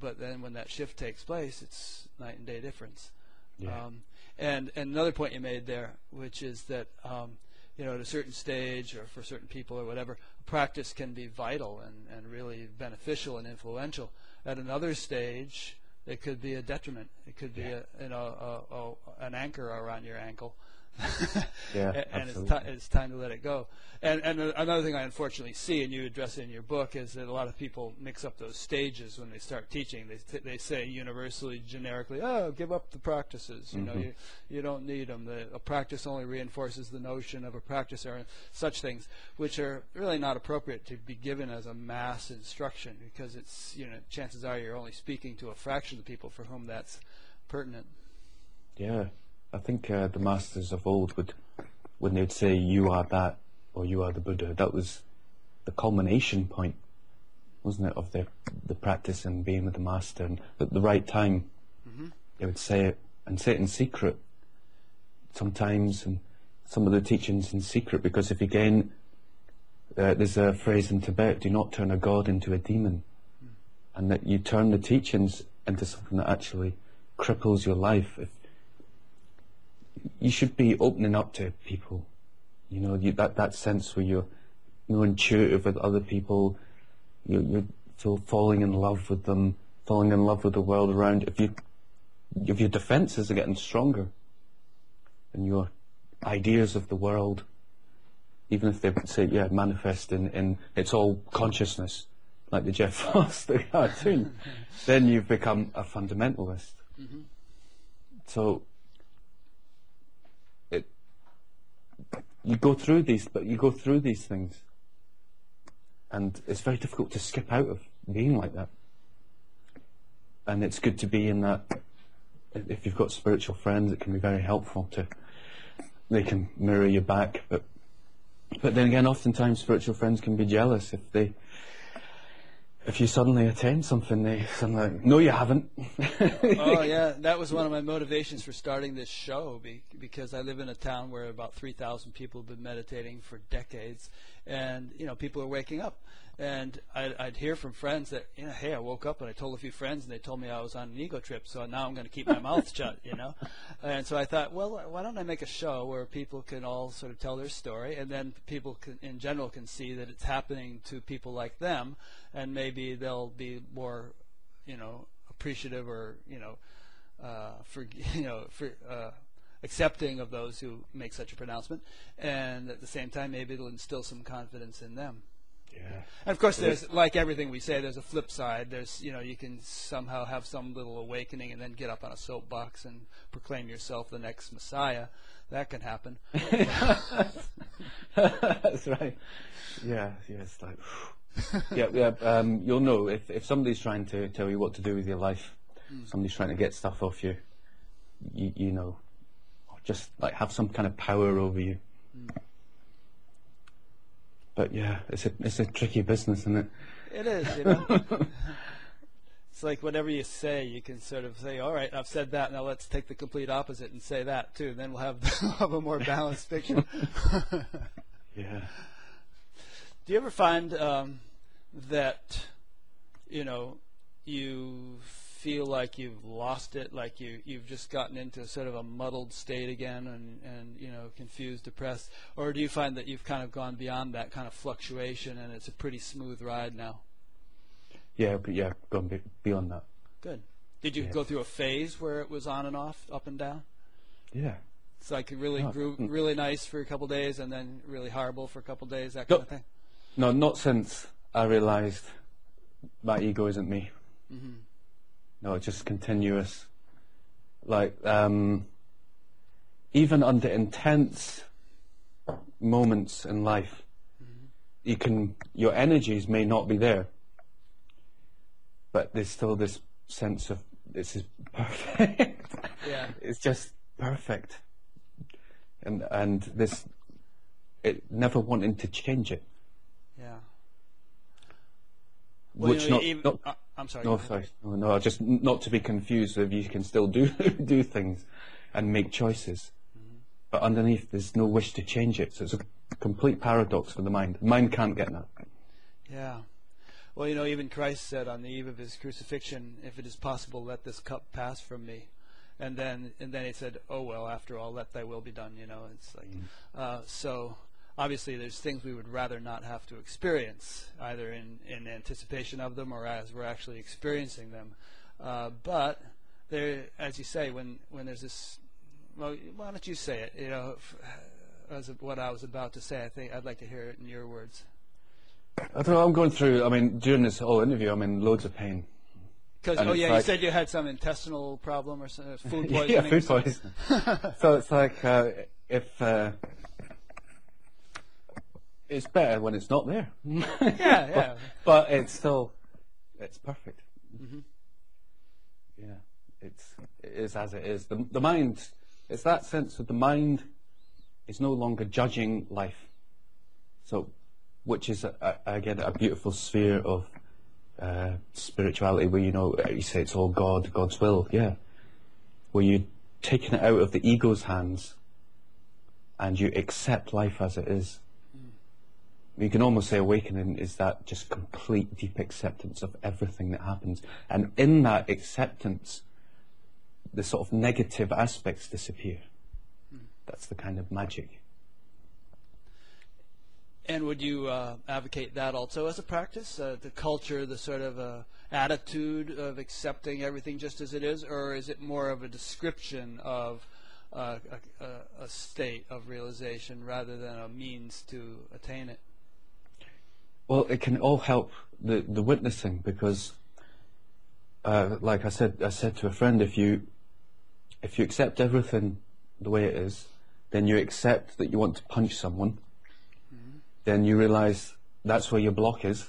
but then when that shift takes place, it's night and day difference. Yeah. Um, and, and another point you made there, which is that um, you know at a certain stage or for certain people or whatever, practice can be vital and, and really beneficial and influential. At another stage, it could be a detriment. It could be a, you know a, a, an anchor around your ankle. Yeah, and and it's, ti it's time to let it go. And, and another thing I unfortunately see, and you address it in your book, is that a lot of people mix up those stages when they start teaching. They t- they say universally, generically, "Oh, give up the practices. You know, mm-hmm. you you don't need them. The, a practice only reinforces the notion of a practice, or such things, which are really not appropriate to be given as a mass instruction, because it's you know chances are you're only speaking to a fraction of the people for whom that's pertinent. Yeah, I think uh, the masters of old would when they'd say, you are that, or you are the Buddha, that was the culmination point, wasn't it, of the, the practice and being with the master. And at the right time, they would say it, and say it in secret sometimes, and some of the teachings in secret, because if again, uh, there's a phrase in Tibet, do not turn a god into a demon. And that you turn the teachings into something that actually cripples your life. If you should be opening up to people, you know, you, that, that sense where you're more intuitive with other people, you, you're feel falling in love with them, falling in love with the world around. If you, if your defenses are getting stronger, and your ideas of the world, even if they say, yeah, manifest in, in it's all consciousness, like the Jeff Foster cartoon, then you've become a fundamentalist. Mm-hmm. So you go through these, but you go through these things, and it's very difficult to skip out of being like that. And it's good to be in that. If you've got spiritual friends, it can be very helpful to. They can mirror you back, but but then again, oftentimes spiritual friends can be jealous if they, if you suddenly attain something, they suddenly, like, no, you haven't. oh yeah, that was one of my motivations for starting this show be, because I live in a town where about 3,000 people have been meditating for decades, and you know people are waking up, and I'd, I'd hear from friends that you know, hey, I woke up and I told a few friends, and they told me I was on an ego trip, so now I'm going to keep my mouth shut, you know, and so I thought, well, why don't I make a show where people can all sort of tell their story, and then people can, in general can see that it's happening to people like them, and maybe they'll be more, you know, appreciative or you know, uh, for you know, for. Uh, accepting of those who make such a pronouncement, and at the same time, maybe it'll instill some confidence in them. yeah. And of course, there's like everything we say. There's a flip side. There's you know you can somehow have some little awakening and then get up on a soapbox and proclaim yourself the next Messiah. That can happen. That's right. Yeah, yeah, it's like, yeah, yeah. Um, you'll know if, if somebody's trying to tell you what to do with your life, somebody's trying to get stuff off you, you, you know, just like have some kind of power over you. But yeah, it's a it's a tricky business, isn't it? It is, you know. it's like whatever you say, you can sort of say, "All right, I've said that. Now let's take the complete opposite and say that too." And then we'll have, we'll have a more balanced picture. Yeah. Do you ever find um, that you know you feel like you've lost it, like you you've just gotten into sort of a muddled state again, and and you know confused, depressed, or do you find that you've kind of gone beyond that kind of fluctuation and it's a pretty smooth ride now? Yeah, but yeah, gone be- beyond that. Good. Did you Yeah. go through a phase where it was on and off, up and down? Yeah. It's like it really Oh, grew mm. really nice for a couple days and then really horrible for a couple days, that No. kind of thing. No, not since I realised my ego isn't me. hmm No, just continuous. Like, um, even under intense moments in life, you can, your energies may not be there, but there's still this sense of this is perfect. Yeah. it's just perfect, and and this, it never wanting to change it, Yeah. Well, which not, even- not uh, I'm sorry. No, sorry. No, no, just not to be confused if you can still do do things and make choices. But underneath, there's no wish to change it. So it's a complete paradox for the mind. The mind can't get that. Yeah. Well, you know, even Christ said on the eve of his crucifixion, "If it is possible, let this cup pass from me." And then, and then he said, "Oh well, after all, let Thy will be done." You know, it's like, uh, so obviously, there's things we would rather not have to experience, either in in anticipation of them or as we're actually experiencing them. Uh, but there, as you say, when when there's this, well, why don't you say it? You know, f- as of what I was about to say, I think I'd like to hear it in your words. I don't know. I'm going through. I mean, during this whole interview, I'm in loads of pain. Because oh yeah, like- you said you had some intestinal problem or some, uh, food poisoning. yeah, food poisoning. so it's like uh, if uh, it's better when it's not there. Yeah, yeah. but it's still it's perfect. Mm-hmm. Yeah, it's it is as it is. The the mind. It's that sense of the mind is no longer judging life. So, which is a, a, again a beautiful sphere of uh, spirituality, where you know you say it's all God, God's will, yeah. Where you taking it out of the ego's hands, and you accept life as it is. You can almost say awakening is that just complete deep acceptance of everything that happens, and in that acceptance, the sort of negative aspects disappear. That's the kind of magic. And would you uh, advocate that also as a practice? Uh, the culture, the sort of uh, attitude of accepting everything just as it is, or is it more of a description of uh, a, a, state of realization rather than a means to attain it? Well, it can all help the, the witnessing because, uh, like I said, I said to a friend, if you if you accept everything the way it is, then you accept that you want to punch someone then you realize that's where your block is.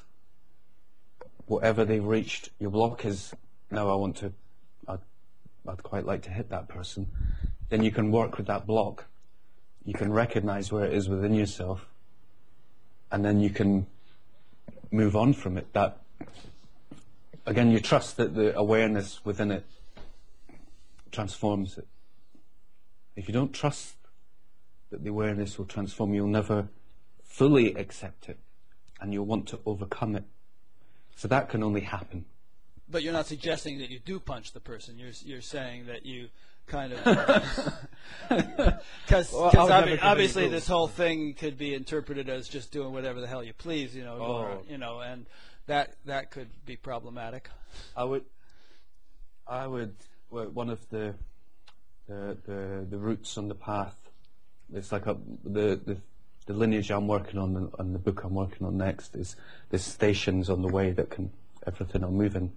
Whatever they've reached, your block is, now I want to, I'd, I'd quite like to hit that person. Then you can work with that block. You can recognize where it is within yourself. And then you can move on from it. That, again, you trust that the awareness within it transforms it. If you don't trust that the awareness will transform, you'll never fully accept it and you'll want to overcome it. So that can only happen. But you're not suggesting that you do punch the person. You're you're saying that you kind of because well, obvi- obviously this whole thing could be interpreted as just doing whatever the hell you please, you know, oh. or, you know, and that that could be problematic. I would, I would. Well, one of the the the, the routes on the path. It's like a, the the the lineage I'm working on and the book I'm working on next is there's stations on the way that can everything are moving,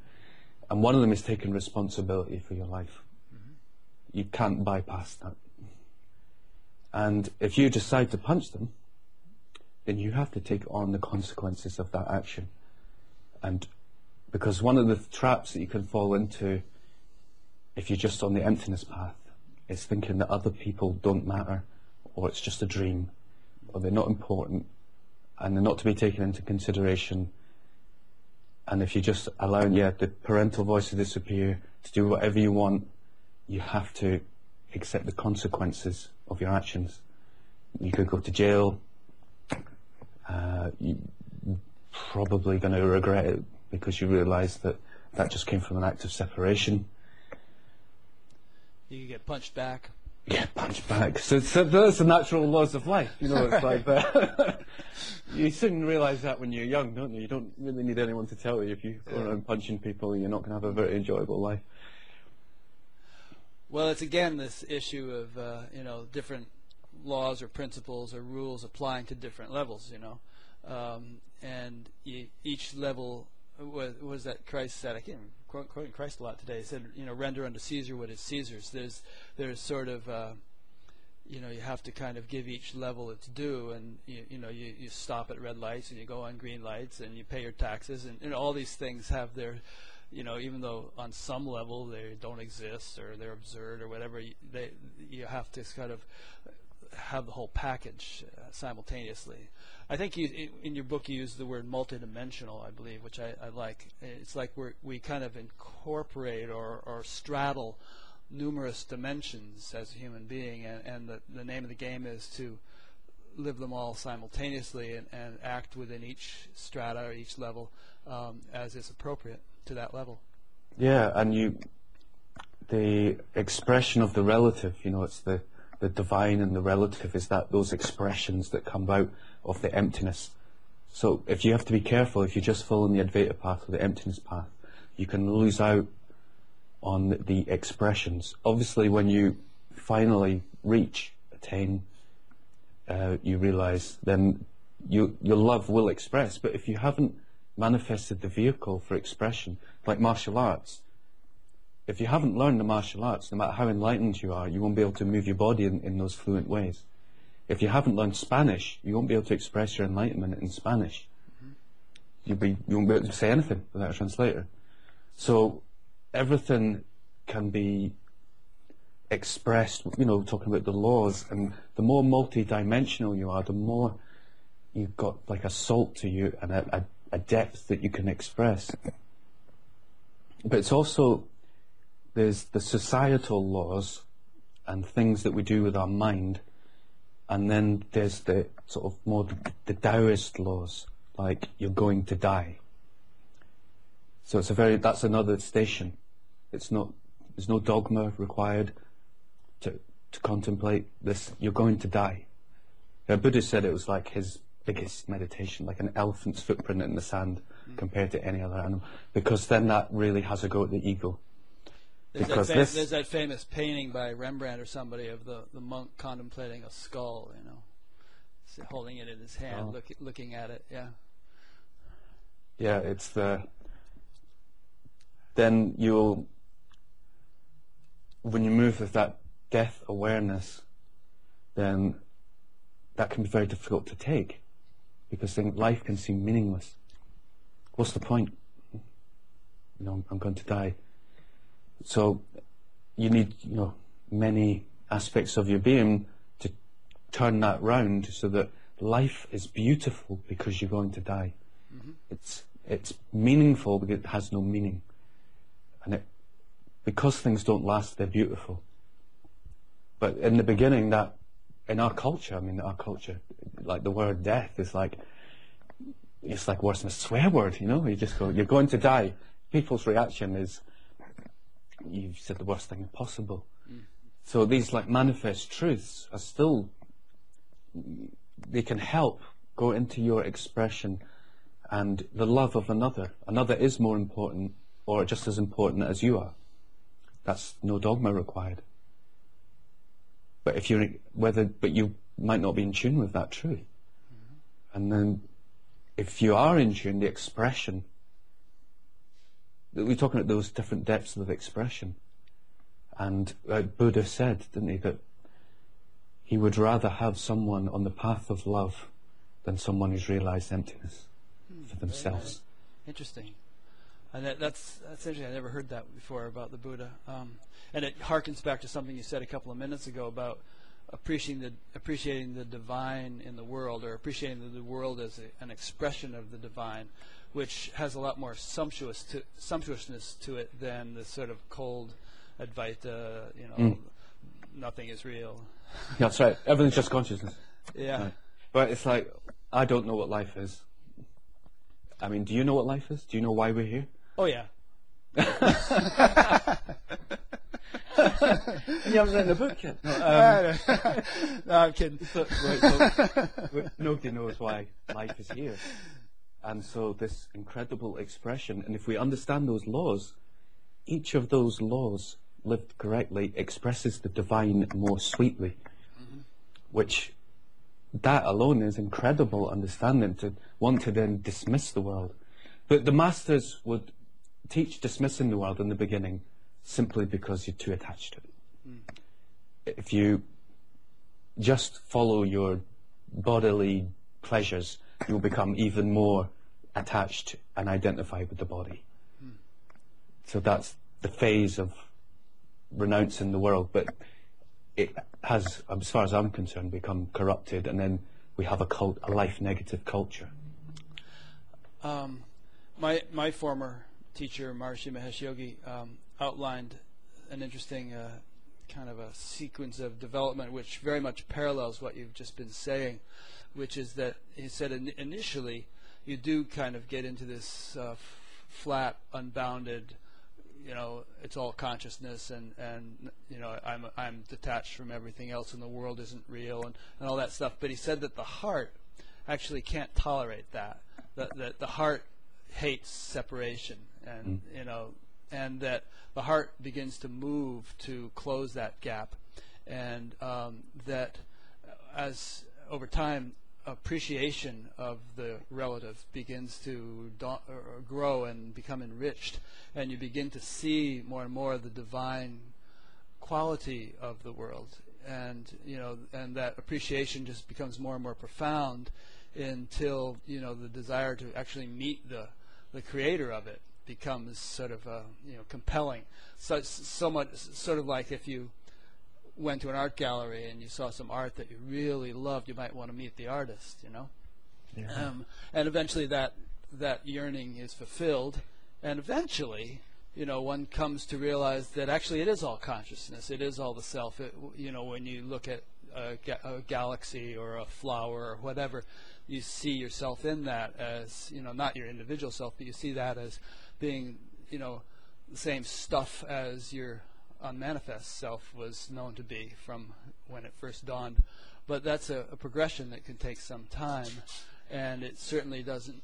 and one of them is taking responsibility for your life. You can't bypass that. And if you decide to punch them, then you have to take on the consequences of that action. And because one of the traps that you can fall into if you're just on the emptiness path is thinking that other people don't matter or it's just a dream or they're not important and they're not to be taken into consideration. And if you just allow, yeah, the parental voice to disappear, to do whatever you want, you have to accept the consequences of your actions. You could go to jail. Uh, you're probably going to regret it because you realise that that just came from an act of separation. You could get punched back. Yeah, punched back. So, so those are natural laws of life. You know, it's like that. you soon realise that when you're young, don't you? You don't really need anyone to tell you if you go around punching people, you're not going to have a very enjoyable life. Well, it's again this issue of uh, you know different laws or principles or rules applying to different levels. You know, um, and each level was, was that Christ said. I can't quoting Christ a lot today. He said, you know, render unto Caesar what is Caesar's. There's there's sort of uh, you know you have to kind of give each level its due, and you, you know you, you stop at red lights and you go on green lights and you pay your taxes, and, and all these things have their you know, even though on some level they don't exist or they're absurd or whatever, you, they you have to kind of have the whole package uh, simultaneously. I think you, in your book you use the word multidimensional, I believe, which I, I like. It's like we we kind of incorporate or, or straddle numerous dimensions as a human being, and, and the, the name of the game is to live them all simultaneously and, and act within each strata or each level um, as is appropriate to that level. Yeah, and you, the expression of the relative, you know, it's the the divine and the relative is that those expressions that come out of the emptiness. So if you have to be careful, if you just follow the Advaita path or the emptiness path, you can lose out on the expressions. Obviously, when you finally reach, attain, uh, you realize then you, your love will express. But if you haven't manifested the vehicle for expression, like martial arts, if you haven't learned the martial arts, no matter how enlightened you are, you won't be able to move your body in, in those fluent ways. If you haven't learned Spanish, you won't be able to express your enlightenment in Spanish. Mm-hmm. You'll be, you won't be able to say anything without a translator. So everything can be expressed, you know, talking about the laws, and the more multi-dimensional you are, the more you've got like a salt to you and a, a, a depth that you can express. But it's also, there's the societal laws and things that we do with our mind, and then there's the sort of more the, Taoist laws, like you're going to die. So it's a very, that's another station. It's not, there's no dogma required to, to contemplate this. You're going to die. The Buddha said it was like his biggest meditation, like an elephant's footprint in the sand mm. compared to any other animal, because then that really has a go at the ego. There's because that, fam- there's that famous painting by Rembrandt or somebody of the, the monk contemplating a skull, you know, holding it in his hand, oh. look, looking at it. Yeah. Yeah, it's the. Then you'll, when you move with that death awareness, then that can be very difficult to take because then life can seem meaningless. What's the point? You know, I'm going to die. So you need, you know, many aspects of your being to turn that round so that life is beautiful because you're going to die. Mm-hmm. It's it's meaningful because it has no meaning, and it because things don't last, they're beautiful. But in the beginning, that in our culture, I mean, our culture, like the word death is like it's like worse than a swear word. You know, you just go, you're going to die. People's reaction is, you've said the worst thing possible. Mm. So these like manifest truths are still, they can help go into your expression and the love of another. Another is more important or just as important as you are. That's no dogma required. But if you're whether, but you might not be in tune with that truth, mm-hmm. and then if you are in tune, the expression. We're talking about those different depths of expression, and uh, Buddha said, didn't he, that he would rather have someone on the path of love than someone who's realized emptiness hmm, for themselves. Interesting. And that, that's that's interesting. I never heard that before about the Buddha. Um, and it harkens back to something you said a couple of minutes ago about appreciating the appreciating the divine in the world, or appreciating the, the world as a, an expression of the divine, which has a lot more sumptuous to, sumptuousness to it than the sort of cold Advaita. You know, mm. nothing is real. Yeah, that's right. Everything's just consciousness. Yeah. Right. But it's like I don't know what life is. I mean, do you know what life is? Do you know why we're here? Oh yeah. you haven't read the book yet. No, um, no, I'm kidding. So, right, so, nobody knows why life is here. And so this incredible expression, and if we understand those laws, each of those laws, lived correctly, expresses the divine more sweetly, mm-hmm. which that alone is incredible understanding to want to then dismiss the world. But the masters would teach dismissing the world in the beginning simply because you're too attached to it. Mm. If you just follow your bodily pleasures, you'll become even more attached and identified with the body. Mm. So that's the phase of renouncing the world, but it has, as far as I'm concerned, become corrupted, and then we have a cult, a life negative culture. Um, my my former teacher, Maharishi Mahesh Yogi, um, outlined an interesting uh, kind of a sequence of development which very much parallels what you've just been saying, which is that he said in initially you do kind of get into this uh, flat, unbounded, you know, it's all consciousness and, and you know, I'm, I'm detached from everything else and the world isn't real and, and all that stuff. But he said that the heart actually can't tolerate that, that, that the heart hates separation and, mm. you know, and that the heart begins to move to close that gap, and um, that as over time appreciation of the relative begins to da- grow and become enriched, and you begin to see more and more the divine quality of the world, and you know, and that appreciation just becomes more and more profound until you know the desire to actually meet the the creator of it becomes sort of uh, you know compelling. So so much sort of like if you went to an art gallery and you saw some art that you really loved, you might want to meet the artist, you know. Yeah. Um, and eventually that that yearning is fulfilled, and eventually, you know, one comes to realize that actually it is all consciousness. It is all the self. It, you know, when you look at a, ga- a galaxy or a flower or whatever, you see yourself in that as you know, not your individual self, but you see that as being, you know, the same stuff as your unmanifest self was known to be from when it first dawned. But that's a, a progression that can take some time, and it certainly doesn't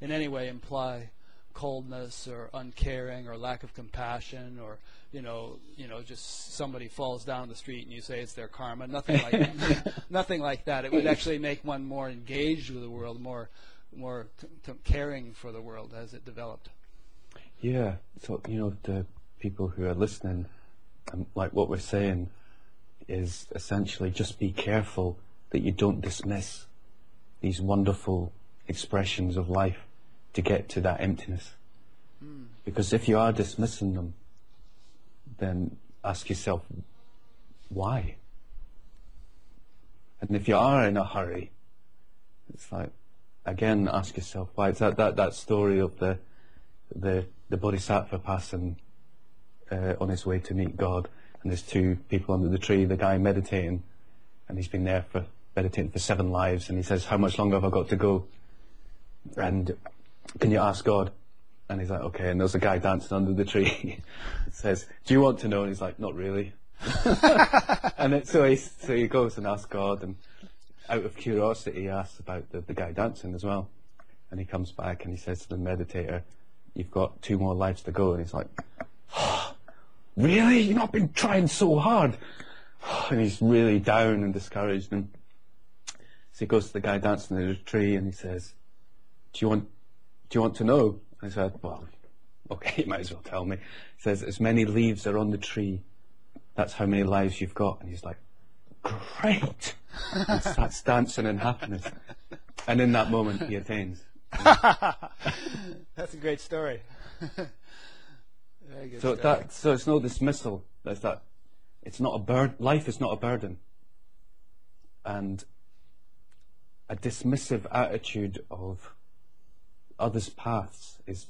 in any way imply coldness or uncaring or lack of compassion or you know you know just somebody falls down the street and you say it's their karma. Nothing like nothing like that. It would actually make one more engaged with the world more more c- c- caring for the world as it developed. Yeah, so you know the people who are listening, and like what we're saying, is essentially just be careful that you don't dismiss these wonderful expressions of life to get to that emptiness. Hmm. Because if you are dismissing them, then ask yourself, why? And if you are in a hurry, it's like, again, ask yourself why. It's that, that, that story of the, the, the bodhisattva passing uh, on his way to meet God, and there's two people under the tree, the guy meditating, and he's been there for meditating for seven lives, and he says, how much longer have I got to go? And can you ask God? And he's like, okay, and there's a guy dancing under the tree. Says, do you want to know? And he's like, not really. and it, so, he, so he goes and asks God, and out of curiosity, he asks about the, the guy dancing as well. And he comes back and he says to the meditator, you've got two more lives to go. And he's like, really? You've not been trying so hard. And he's really down and discouraged. And so he goes to the guy dancing under the tree and he says, do you want, do you want to know? I said, well, okay, you might as well tell me. He says, as many leaves are on the tree, that's how many lives you've got. And he's like, great. and starts dancing in happiness. And in that moment, he attains. that's a great story Very good So story. that, so it's no dismissal. There's that. It's not a burden. Life is not a burden. And a dismissive attitude of others' paths is,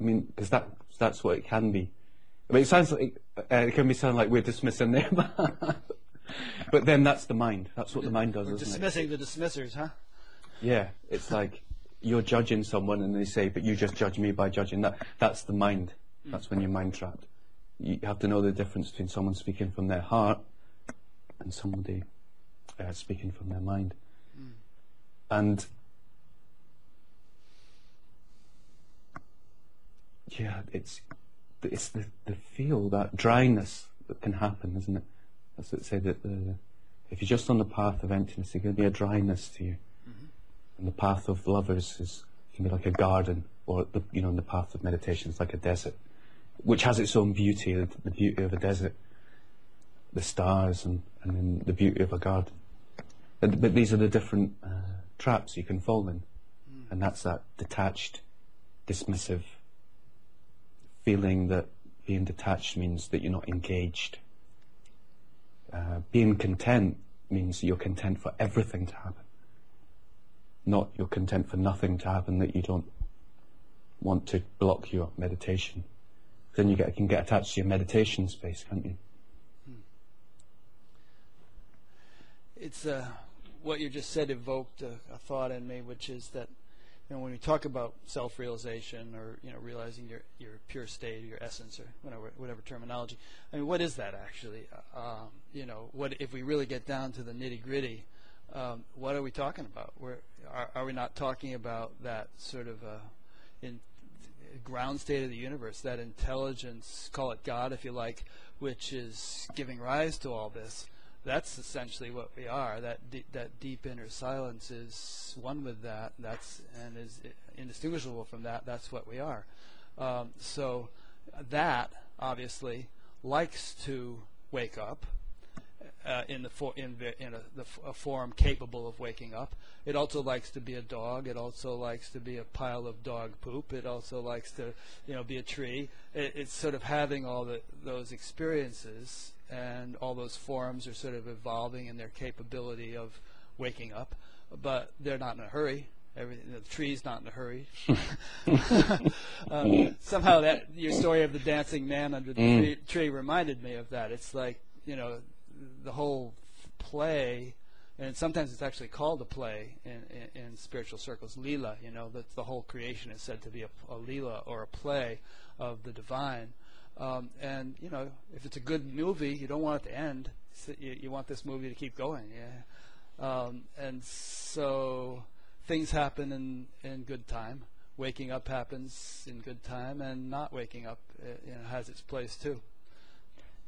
I mean, because that that's what it can be. I mean, it sounds like uh, it can be sound like we're dismissing them, but then that's the mind. That's what the mind does, We're isn't it? dismissing the dismissers huh Yeah, it's like you're judging someone and they say, but you just judge me by judging that. That's the mind. That's when you're mind trapped. You have to know the difference between someone speaking from their heart and somebody uh, speaking from their mind. And yeah, it's it's the, the feel that dryness that can happen, isn't it? That's what it say that the, if you're just on the path of emptiness, there's going to be a dryness to you. And the path of lovers is can be like a garden, or the, you know, in the path of meditation is like a desert, which has its own beauty. The, the beauty of a desert, the stars, and and then the beauty of a garden. But, but these are the different uh, traps you can fall in, and that's that detached, dismissive feeling that being detached means that you're not engaged. Uh, being content means you're content for everything to happen not you're content for nothing to happen that you don't want to block your meditation. Then you get, can get attached to your meditation space, can't you? it's uh, what you just said evoked a, a thought in me, which is that you know when we talk about self-realization or you know realizing your your pure state, your essence, or whatever whatever terminology. I mean, what is that actually? Uh, Um, you know, what if we really get down to the nitty gritty? Um, what are we talking about? We're, are, are we not talking about that sort of uh, in ground state of the universe, that intelligence, call it God if you like, which is giving rise to all this? That's essentially what we are. That de- that deep inner silence is one with that. That's and is indistinguishable from that. That's what we are. Um, so that obviously likes to wake up uh, in the for, in, in a, the, form capable of waking up. It also likes to be a dog. It also likes to be a pile of dog poop. It also likes to you know be a tree. It, it's sort of having all the, those experiences and all those forms are sort of evolving in their capability of waking up, but they're not in a hurry. Every, the tree's not in a hurry. um, somehow that your story of the dancing man under the Mm. tree, tree reminded me of that. It's like you know the whole play, and sometimes it's actually called a play in, in, in spiritual circles, lila. You know that the whole creation is said to be a, a lila or a play of the divine. Um, and you know, if it's a good movie, you don't want it to end. So you, you want this movie to keep going. Yeah. Um, and so things happen in in good time. Waking up happens in good time, and not waking up uh, you know, has its place too.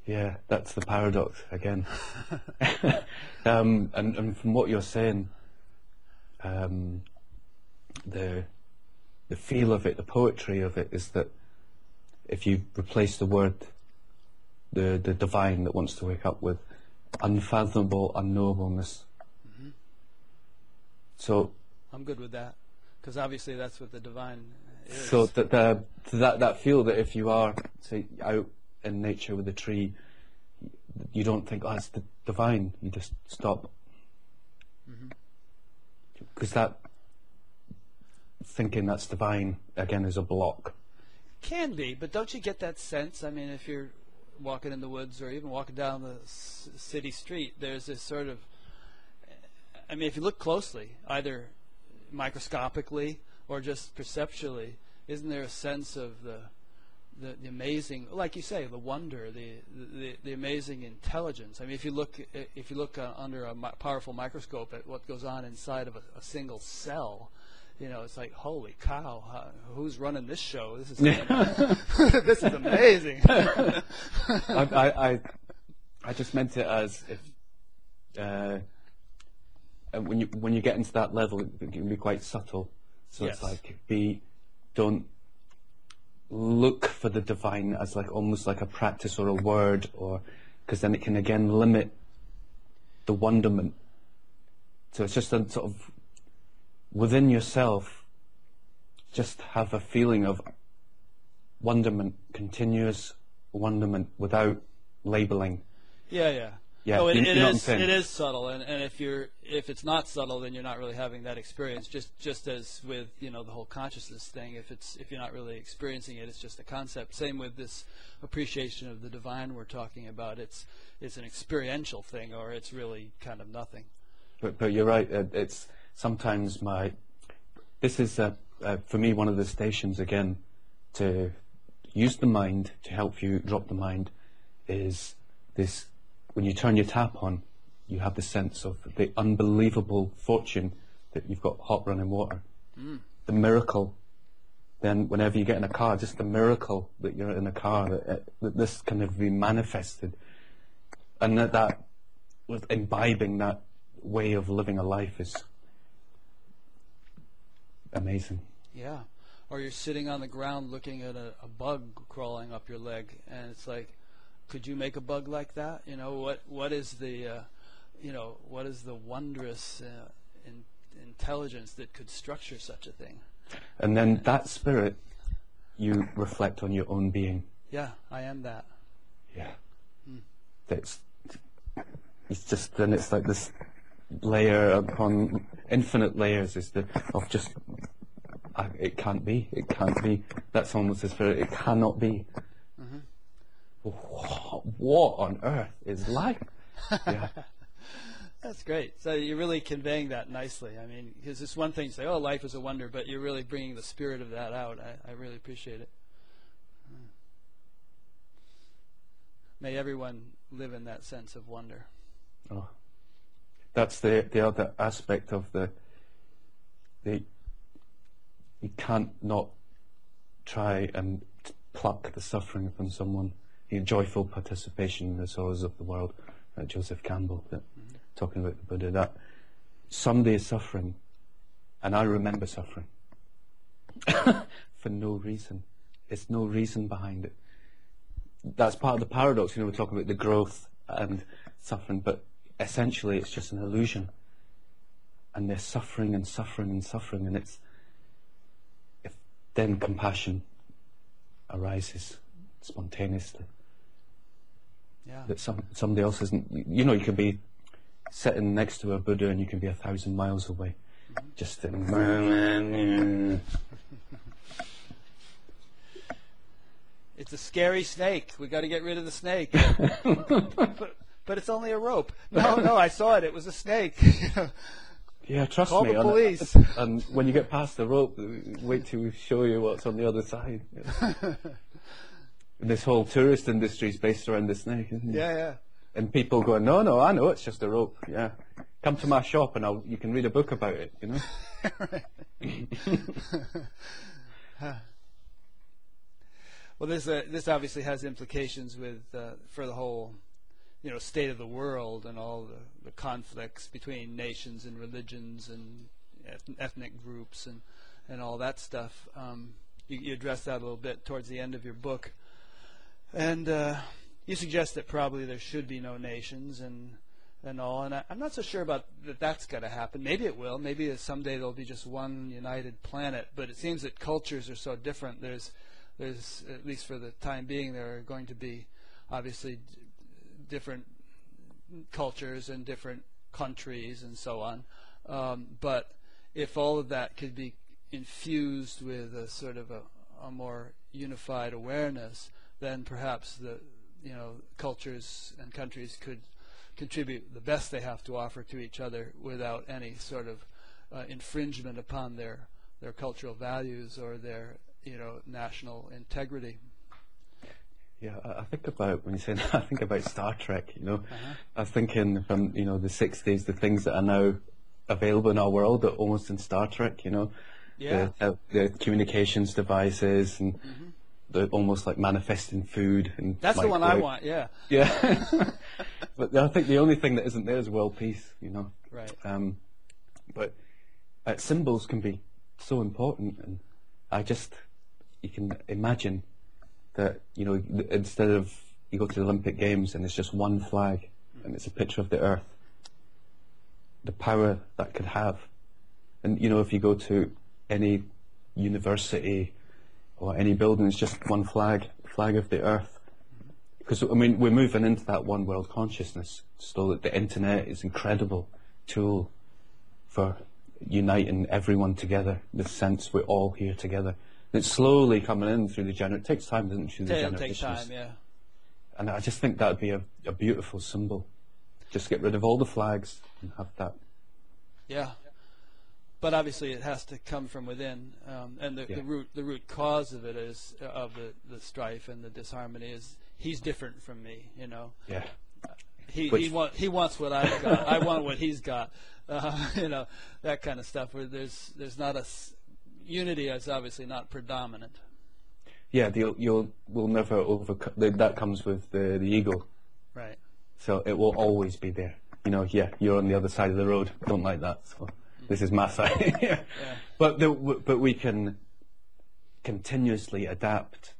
Yeah, that's the paradox again. um, and, and from what you're saying, um, the the feel of it, the poetry of it, is that if you replace the word, the the divine that wants to wake up with unfathomable unknowableness. Mm-hmm. So I'm good with that because obviously that's what the divine is. So that the, that that feel that if you are say out in nature with a tree, you don't think oh it's the divine. You just stop mm-hmm. because that thinking that's divine again is a block. Can be, but don't you get that sense? I mean, if you're walking in the woods or even walking down the city street, there's this sort of. I mean, if you look closely, either microscopically or just perceptually, isn't there a sense of the the, the amazing, like you say, the wonder, the, the the amazing intelligence? I mean, if you look if you look uh, under a mi- powerful microscope at what goes on inside of a, a single cell, you know, it's like, holy cow, how, who's running this show? This is this is amazing. I, I, I, I just meant it as if uh, uh, when you when you get into that level, it can be quite subtle. So Yes. it's like be don't look for the divine as like almost like a practice or a word, or because then it can again limit the wonderment. So it's just a sort of within yourself, just have a feeling of wonderment, continuous wonderment without labeling. yeah, yeah. Yeah, So it, you- it you know what I'm is- it is subtle, and, and if you're if it's not subtle, then you're not really having that experience. Just just as with you know the whole consciousness thing, if it's if you're not really experiencing it, it's just a concept. Same with this appreciation of the divine we're talking about. It's it's an experiential thing, or it's really kind of nothing. But but you're right. It's sometimes my. This is uh, uh, for me one of the stations again to use the mind to help you drop the mind is this when you turn your tap on you have the sense of the unbelievable fortune that you've got hot running water the miracle then whenever you get in a car just the miracle that you're in a car that, uh, that this can have been manifested and that, that with imbibing that way of living a life is amazing. Yeah. Or you're sitting on the ground looking at a, a bug crawling up your leg, and it's like, could you make a bug like that? You know what? What is the, uh, you know, what is the wondrous uh, in, intelligence that could structure such a thing? And then that spirit, you reflect on your own being. Yeah, I am that. Yeah. That's it's just then it's like this layer upon infinite layers is the of just I, it can't be it can't be that's almost the spirit it cannot be what, what on earth is life yeah That's great. So you're really conveying that nicely. I mean, because it's one thing to say, "Oh, life is a wonder," but you're really bringing the spirit of that out. I, I really appreciate it. May everyone live in that sense of wonder. Oh. That's the the other aspect of the the you can't not try and pluck the suffering from someone. Your joyful participation in the sorrows of the world, uh, Joseph Campbell, that, talking about the Buddha. That somebody is suffering, and I remember suffering for no reason. There's no reason behind it that's part of the paradox. You know, we're talking about the growth and suffering, but essentially it's just an illusion. And they're suffering and suffering and suffering, and it's if then compassion arises spontaneously. Yeah. that some somebody else isn't. You know, you can be sitting next to a Buddha and you can be a thousand miles away, mm-hmm. just in. It's a scary snake. We got to get rid of the snake. but, it's only a rope. No, no, I saw it. It was a snake. Yeah, trust Call me. the it. police. And when you get past the rope, wait till we show you what's on the other side. this whole tourist industry is based around the snake, isn't it? yeah, yeah. And people go, no, no, I know it's just a rope. Yeah, come to my shop and I'll, you can read a book about it. You know. Well, this uh, this obviously has implications with uh, for the whole, you know, state of the world and all the, the conflicts between nations and religions and eth- ethnic groups and and all that stuff. Um, you, you address that a little bit towards the end of your book, and uh, you suggest that probably there should be no nations and and all. And I, I'm not so sure about that. That's going to happen. Maybe it will. Maybe someday there'll be just one united planet. But it seems that cultures are so different. There's there's at least for the time being there are going to be obviously different cultures and different countries and so on. Um, but if all of that could be infused with a sort of a, a more unified awareness, then perhaps the you know cultures and countries could contribute the best they have to offer to each other without any sort of uh, infringement upon their their cultural values or their you know national integrity. Yeah, I think about when you say that, I think about Star Trek. You know, Uh-huh. I was thinking from you know the '60s, the things that are now available in our world are almost in Star Trek. You know, Yeah. the, uh, the communications devices and Mm-hmm. the almost like manifesting food and That's the one I want. Yeah. Yeah, but I think the only thing that isn't there is world peace. You know, Right. um, but uh, symbols can be so important, and I just you can imagine that you know instead of you go to the Olympic Games and it's just one flag and it's a picture of the Earth, the power that could have, and you know if you go to any university or any building, it's just one flag, flag of the Earth. Because I mean, we're moving into that one world consciousness. So that the internet is an incredible tool for uniting everyone together. The sense we're all here together. It's slowly coming in through the gener. It takes time, doesn't it? Through the It'll take generations. time. Yeah. And I just think that'd be a, a beautiful symbol. Just get rid of all the flags and have that. Yeah. But obviously, it has to come from within, um, and the, Yeah. the root the root cause of it is of the, the strife and the disharmony is he's different from me. You know, Yeah. he Which- he, want, he wants what I've got. I want what he's got. Uh, you know, that kind of stuff. Where there's there's not a s- unity is obviously not predominant. Yeah. The, you'll will never overcome. That comes with the, the ego. Right. So it will always be there. You know, yeah, you're on the other side of the road. Don't like that. So this is my mm. side. yeah. Yeah. But the, but we can continuously adapt,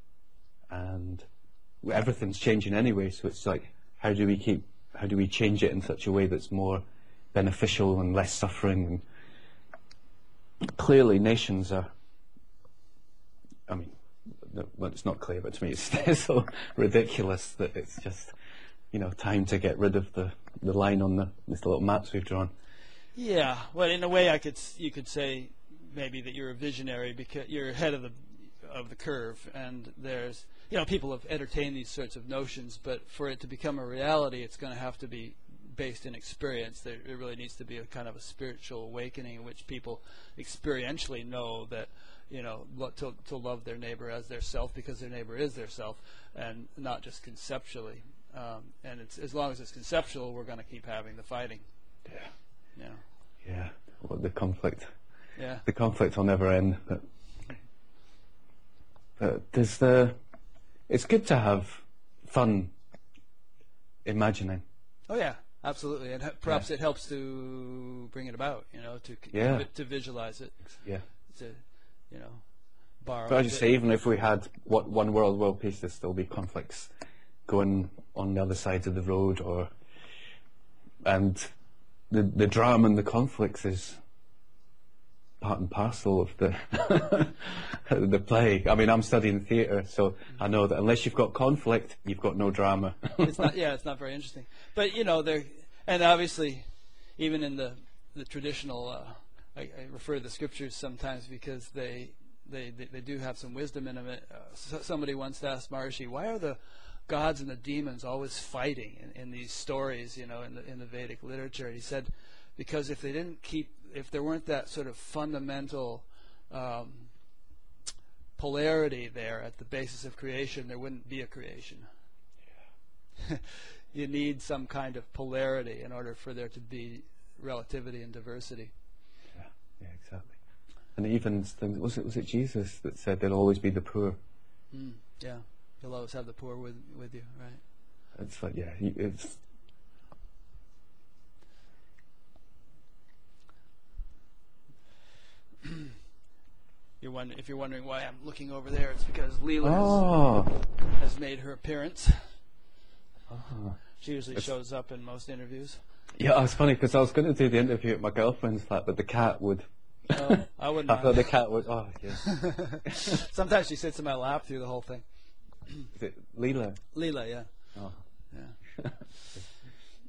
and everything's changing anyway. So it's like, how do we keep? How do we change it in such a way that's more beneficial and less suffering? And clearly, nations are. I mean, well, it's not clear, but to me, it's so ridiculous that it's just, you know, time to get rid of the, the line on the little maps we've drawn. Yeah, well, in a way, I could you could say maybe that you're a visionary because you're ahead of the of the curve, and there's you know people have entertained these sorts of notions, but for it to become a reality, it's going to have to be based in experience. There it really needs to be a kind of a spiritual awakening in which people experientially know that you know lo- to to love their neighbor as their self because their neighbor is their self, and not just conceptually. Um, and it's as long as it's conceptual, we're going to keep having the fighting. Yeah. Know. Yeah. Well, the conflict. Yeah. the conflict will never end. But, but there's the. It's good to have fun imagining. Oh yeah, absolutely, and perhaps it helps to bring it about. You know, to Yeah. to, to visualize it, Yeah. to you know, borrow. But as you say, even if we had what one world, world peace, there'd still be conflicts going on the other sides of the road, or and the the drama and the conflicts is part and parcel of the the play. I mean, I'm studying theatre, so I know that unless you've got conflict, you've got no drama. it's not. Yeah, it's not very interesting. But you know, there and obviously, even in the the traditional, uh, I, I, refer to the scriptures sometimes because they they they, they do have some wisdom in them. Uh, somebody once asked Maharishi, "Why are the gods and the demons always fighting in, in these stories? You know, in the in the Vedic literature?" And he said, "Because if they didn't keep, if there weren't that sort of fundamental." Um, polarity there at the basis of creation, there wouldn't be a creation. Yeah. you need some kind of polarity in order for there to be relativity and diversity. Yeah, yeah, exactly. And even things, was it was it Jesus that said there'll always be the poor? Mm, yeah, you'll always have the poor with with you, right? It's like yeah, it's. You're wondering, if you're wondering why I'm looking over there, it's because Leela oh. has, made her appearance. Oh. She usually it's shows up in most interviews. Yeah, it's funny because I was going to do the interview at my girlfriend's flat, but the cat would. Oh, I wouldn't. I thought the cat would. Oh, yeah. Sometimes she sits in my lap through the whole thing. Is it Leela? Leela, yeah. Oh. Yeah.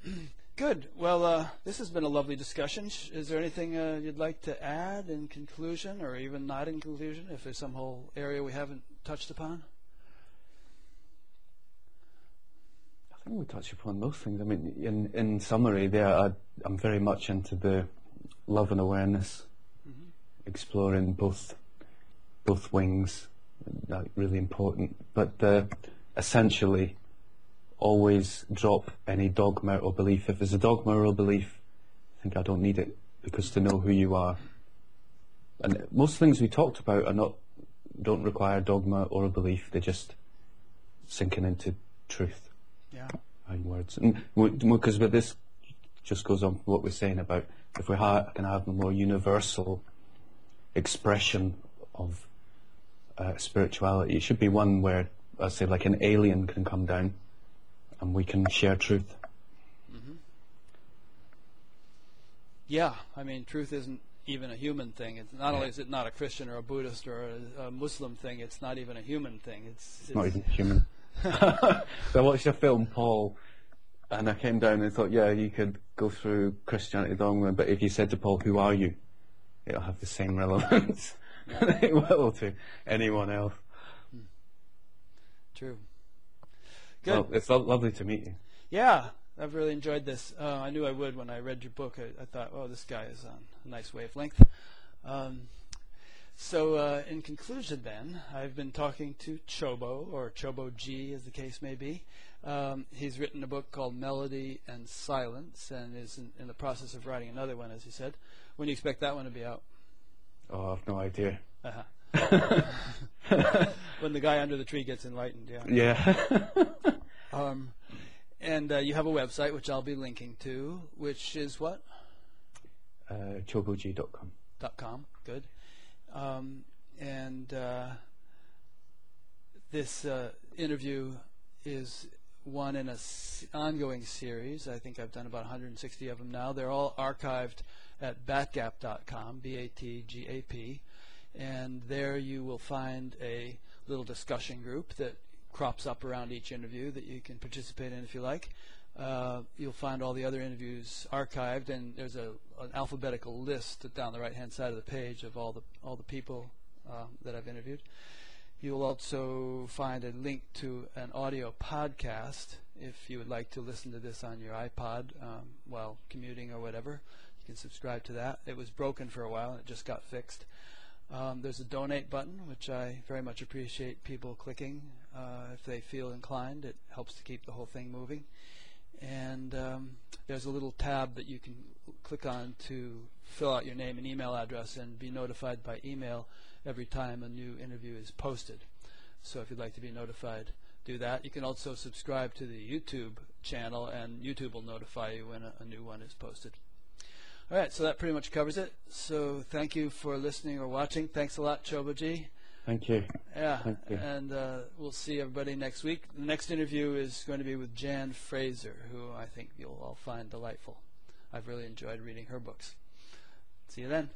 Good. Well, uh, this has been a lovely discussion. Is there anything uh, you'd like to add in conclusion, or even not in conclusion, if there's some whole area we haven't touched upon? I think we touched upon most things. I mean, in in summary, there I, am very much into the love and awareness, mm-hmm. exploring both both wings. That really important. But uh, essentially, always drop any dogma or belief. If there's a dogma or a belief, I think I don't need it because to know who you are. And most things we talked about are not don't require dogma or a belief. They're just sinking into truth. Yeah. In words. Because with this just goes on what we're saying about if we ha- can have a more universal expression of uh, spirituality, it should be one where, I say, like an alien can come down and we can share truth. Mm-hmm. Yeah, I mean, truth isn't even a human thing. It's not yeah. only is it not a Christian or a Buddhist or a, a Muslim thing, it's not even a human thing. It's, it's not even human. so I watched a film, Paul, and I came down and thought, yeah, you could go through Christianity dogma, but if you said to Paul, who are you? It'll have the same relevance it will to anyone else. Hmm. True. Good. Well, it's lo- lovely to meet you. Yeah, I've really enjoyed this. Uh, I knew I would when I read your book. I, I, thought, oh, this guy is on a nice wavelength. Um, so, uh, in conclusion, then, I've been talking to Chobo, or Choboji, as the case may be. Um, he's written a book called Melody and Silence, and is in, in, the process of writing another one, as he said. When do you expect that one to be out? Oh, I've no idea. Uh-huh. when the guy under the tree gets enlightened, yeah. Yeah. um, and uh, you have a website, which I'll be linking to, which is what? Uh. Dot com. Good. Um, and uh, this uh, interview is one in an ongoing series. I think I've done about 160 of them now. They're all archived at batgap.com, B-A-T-G-A-P, and there you will find a little discussion group that crops up around each interview that you can participate in if you like. Uh, you'll find all the other interviews archived, and there's a, an alphabetical list down the right-hand side of the page of all the all the people uh, that I've interviewed. You'll also find a link to an audio podcast if you would like to listen to this on your iPod um, while commuting or whatever. You can subscribe to that. It was broken for a while and it just got fixed. Um, there's a donate button, which I very much appreciate people clicking uh, if they feel inclined. It helps to keep the whole thing moving. And um, there's a little tab that you can click on to fill out your name and email address and be notified by email every time a new interview is posted. So if you'd like to be notified, do that. You can also subscribe to the YouTube channel, and YouTube will notify you when a, a new one is posted. All right, so that pretty much covers it. So thank you for listening or watching. Thanks a lot, Choboji. Thank you. Yeah, Thank you. and uh, we'll see everybody next week. The next interview is going to be with Jan Frazier, who I think you'll all find delightful. I've really enjoyed reading her books. See you then.